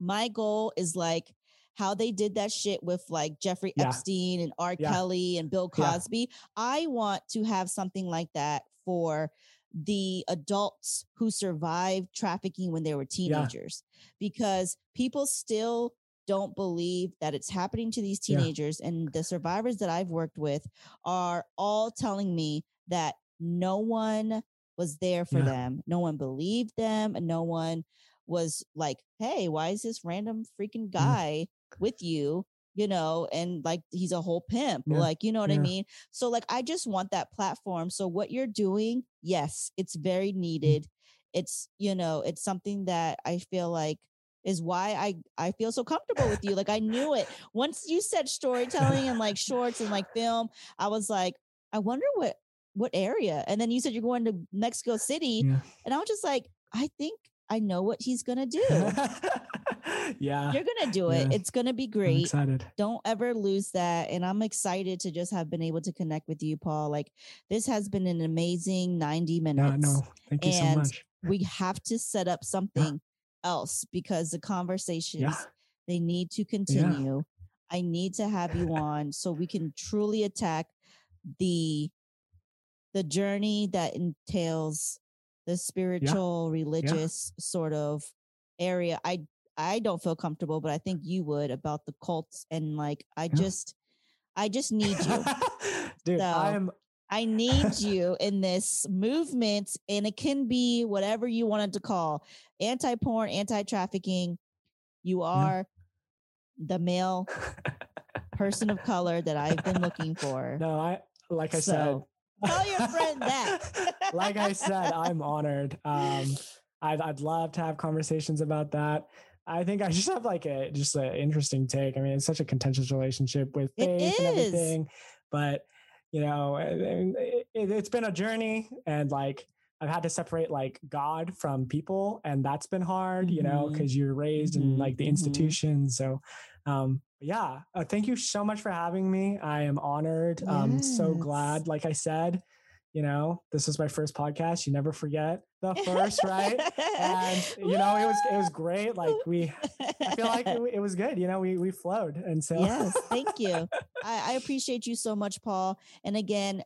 Speaker 2: my goal is like how they did that shit with like Jeffrey
Speaker 1: Yeah.
Speaker 2: Epstein and R.
Speaker 1: Yeah.
Speaker 2: Kelly and Bill. Cosby. I want to have something like that for the adults who survived trafficking when they were teenagers because people still don't believe that it's happening to these
Speaker 1: Yeah.
Speaker 2: teenagers and the survivors that I've worked with are all telling me that no one was there for
Speaker 1: Yeah.
Speaker 2: them. No one believed them and no one was like, "Hey, why is this random freaking guy with you?" You know, and like he's a whole pimp.
Speaker 1: Yeah.
Speaker 2: Like, you know what I mean? So like I just want that platform. So what you're doing, yes, it's very
Speaker 1: Mm.
Speaker 2: needed. It's, you know, it's something that I feel like is why I I feel so comfortable with you. Like I knew it. Once you said storytelling and like shorts and like film, I was like, I wonder what what area. And then you said you're going to Mexico City,
Speaker 1: Yeah.
Speaker 2: and I was just like, I think I know what he's gonna do.
Speaker 1: yeah.
Speaker 2: You're gonna do it.
Speaker 1: Yeah.
Speaker 2: It's gonna be
Speaker 1: I'm
Speaker 2: great.
Speaker 1: excited.
Speaker 2: Don't ever lose that. And I'm excited to just have been able to connect with you, Paul. Like this has been an amazing 90 minutes.
Speaker 1: Yeah, no, thank you so
Speaker 2: And
Speaker 1: much.
Speaker 2: we have to set up something else because the conversations they need to continue. I need to have you on so we can truly attack the the journey that entails the spiritual religious sort of area. I I don't feel comfortable, but I think you would about the cults and like I
Speaker 1: Yeah.
Speaker 2: just I just need you.
Speaker 1: Dude,
Speaker 2: So,
Speaker 1: I am
Speaker 2: I need you in this movement, and it can be whatever you wanted to call anti porn, anti trafficking. You are the male person of color that I've been looking for.
Speaker 1: no, I like I
Speaker 2: So, tell your friend that.
Speaker 1: said. like I said, I'm honored. Um, I'd I'd love to have conversations about that. I think I just have like a just an interesting take. I mean, it's such a contentious relationship with
Speaker 2: It
Speaker 1: faith and everything, but you know, I- I mean, it, it, it's been a journey, and like I've had to separate like God from people, and that's been hard, you know, because you're raised in
Speaker 3: Mhm,
Speaker 1: like the institution. So, um, yeah, uh, thank you so much for having me. I am honored. Um, so glad. Like I said, you know, this was my first podcast. You never forget the first, right? And you know, it was it was great. Like we, I feel like it, it was good. You know, we we flowed, and so
Speaker 2: yes, thank you. I, I appreciate you so much, Paul. And again,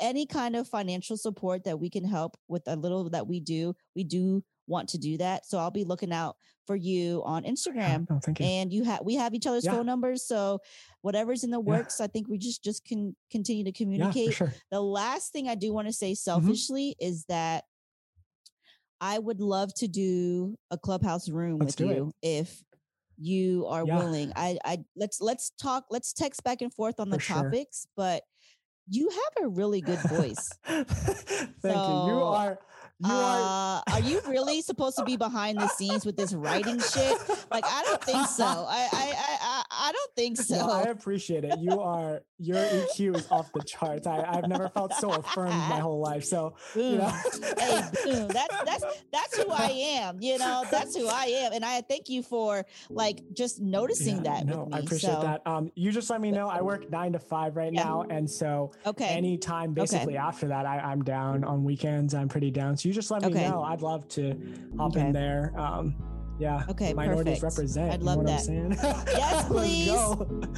Speaker 2: any kind of financial support that we can help with a little that we do, we do want to do that. So I'll be looking out for you on Instagram.
Speaker 1: Oh, thank you.
Speaker 2: And you have we have each other's
Speaker 1: Yeah.
Speaker 2: phone numbers. So whatever's in the
Speaker 1: Yeah.
Speaker 2: works, I think we just just can continue to communicate.
Speaker 1: for sure.
Speaker 2: The last thing I do want to say
Speaker 1: Mm-hmm.
Speaker 2: selfishly is that I would love to do a clubhouse room
Speaker 1: Let's
Speaker 2: with
Speaker 1: do it.
Speaker 2: you if you are
Speaker 1: Yeah.
Speaker 2: willing. I I let's let's talk, let's text back and forth on the
Speaker 1: For sure.
Speaker 2: topics, but you have a really good voice.
Speaker 1: Thank you. You are you are
Speaker 2: uh, are you really supposed to be behind the scenes with this writing shit? Like, I don't think so. I, I, I, I, don't think so.
Speaker 1: No, I appreciate it. You are your EQ is off the charts. I, I've never felt so affirmed my whole life. So you know,
Speaker 2: hey, boom. That's that's that's who I am. You know, that's who I am, and I thank you for like just noticing
Speaker 1: Yeah,
Speaker 2: that.
Speaker 1: No,
Speaker 2: with me.
Speaker 1: I appreciate
Speaker 2: So,
Speaker 1: that. Um, you just let me know. I work nine to five right
Speaker 2: Yeah.
Speaker 1: now, and so
Speaker 2: Okay.
Speaker 1: anytime basically after that, I, I'm down on weekends. I'm pretty down. So you just let me
Speaker 2: Okay.
Speaker 1: know. I'd love to hop
Speaker 2: Okay.
Speaker 1: in there. Um, yeah.
Speaker 2: Okay,
Speaker 1: Minorities
Speaker 2: perfect.
Speaker 1: represent.
Speaker 2: I'd
Speaker 1: you know
Speaker 2: love that. Yes, please.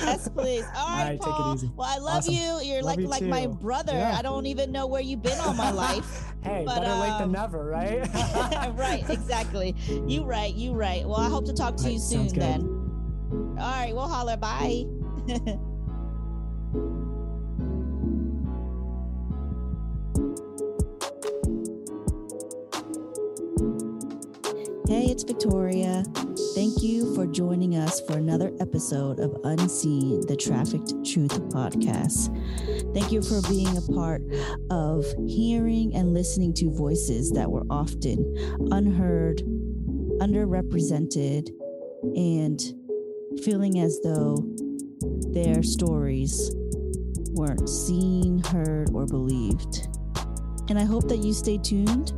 Speaker 2: Yes, please. All right,
Speaker 1: All right, take it
Speaker 2: Paul.
Speaker 1: easy.
Speaker 2: Well, I love
Speaker 1: Awesome.
Speaker 2: you. You're
Speaker 1: Love
Speaker 2: like
Speaker 1: you
Speaker 2: like my brother.
Speaker 1: Yeah.
Speaker 2: I don't even know where you've been all my life.
Speaker 1: hey,
Speaker 2: But,
Speaker 1: better late
Speaker 2: um,
Speaker 1: than never, right?
Speaker 2: right, exactly. You right, you right. Well, I hope to talk to
Speaker 1: Right,
Speaker 2: you soon then. All right, we'll holler. Bye. Hey, it's Victoria. Thank you for joining us for another episode of Unseen, the Trafficked Truth podcast. Thank you for being a part of hearing and listening to voices that were often unheard, underrepresented, and feeling as though their stories weren't seen, heard, or believed. And I hope that you stay tuned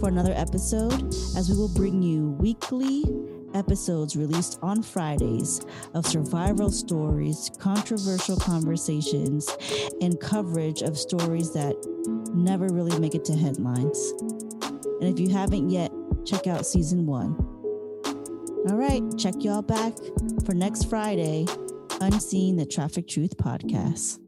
Speaker 2: for another episode as we will bring you weekly episodes released on Fridays of survival stories, controversial conversations, and coverage of stories that never really make it to headlines. And if you haven't yet, check out season one. All right, check y'all back for next Friday, Unseen the Trafficked Truth podcast.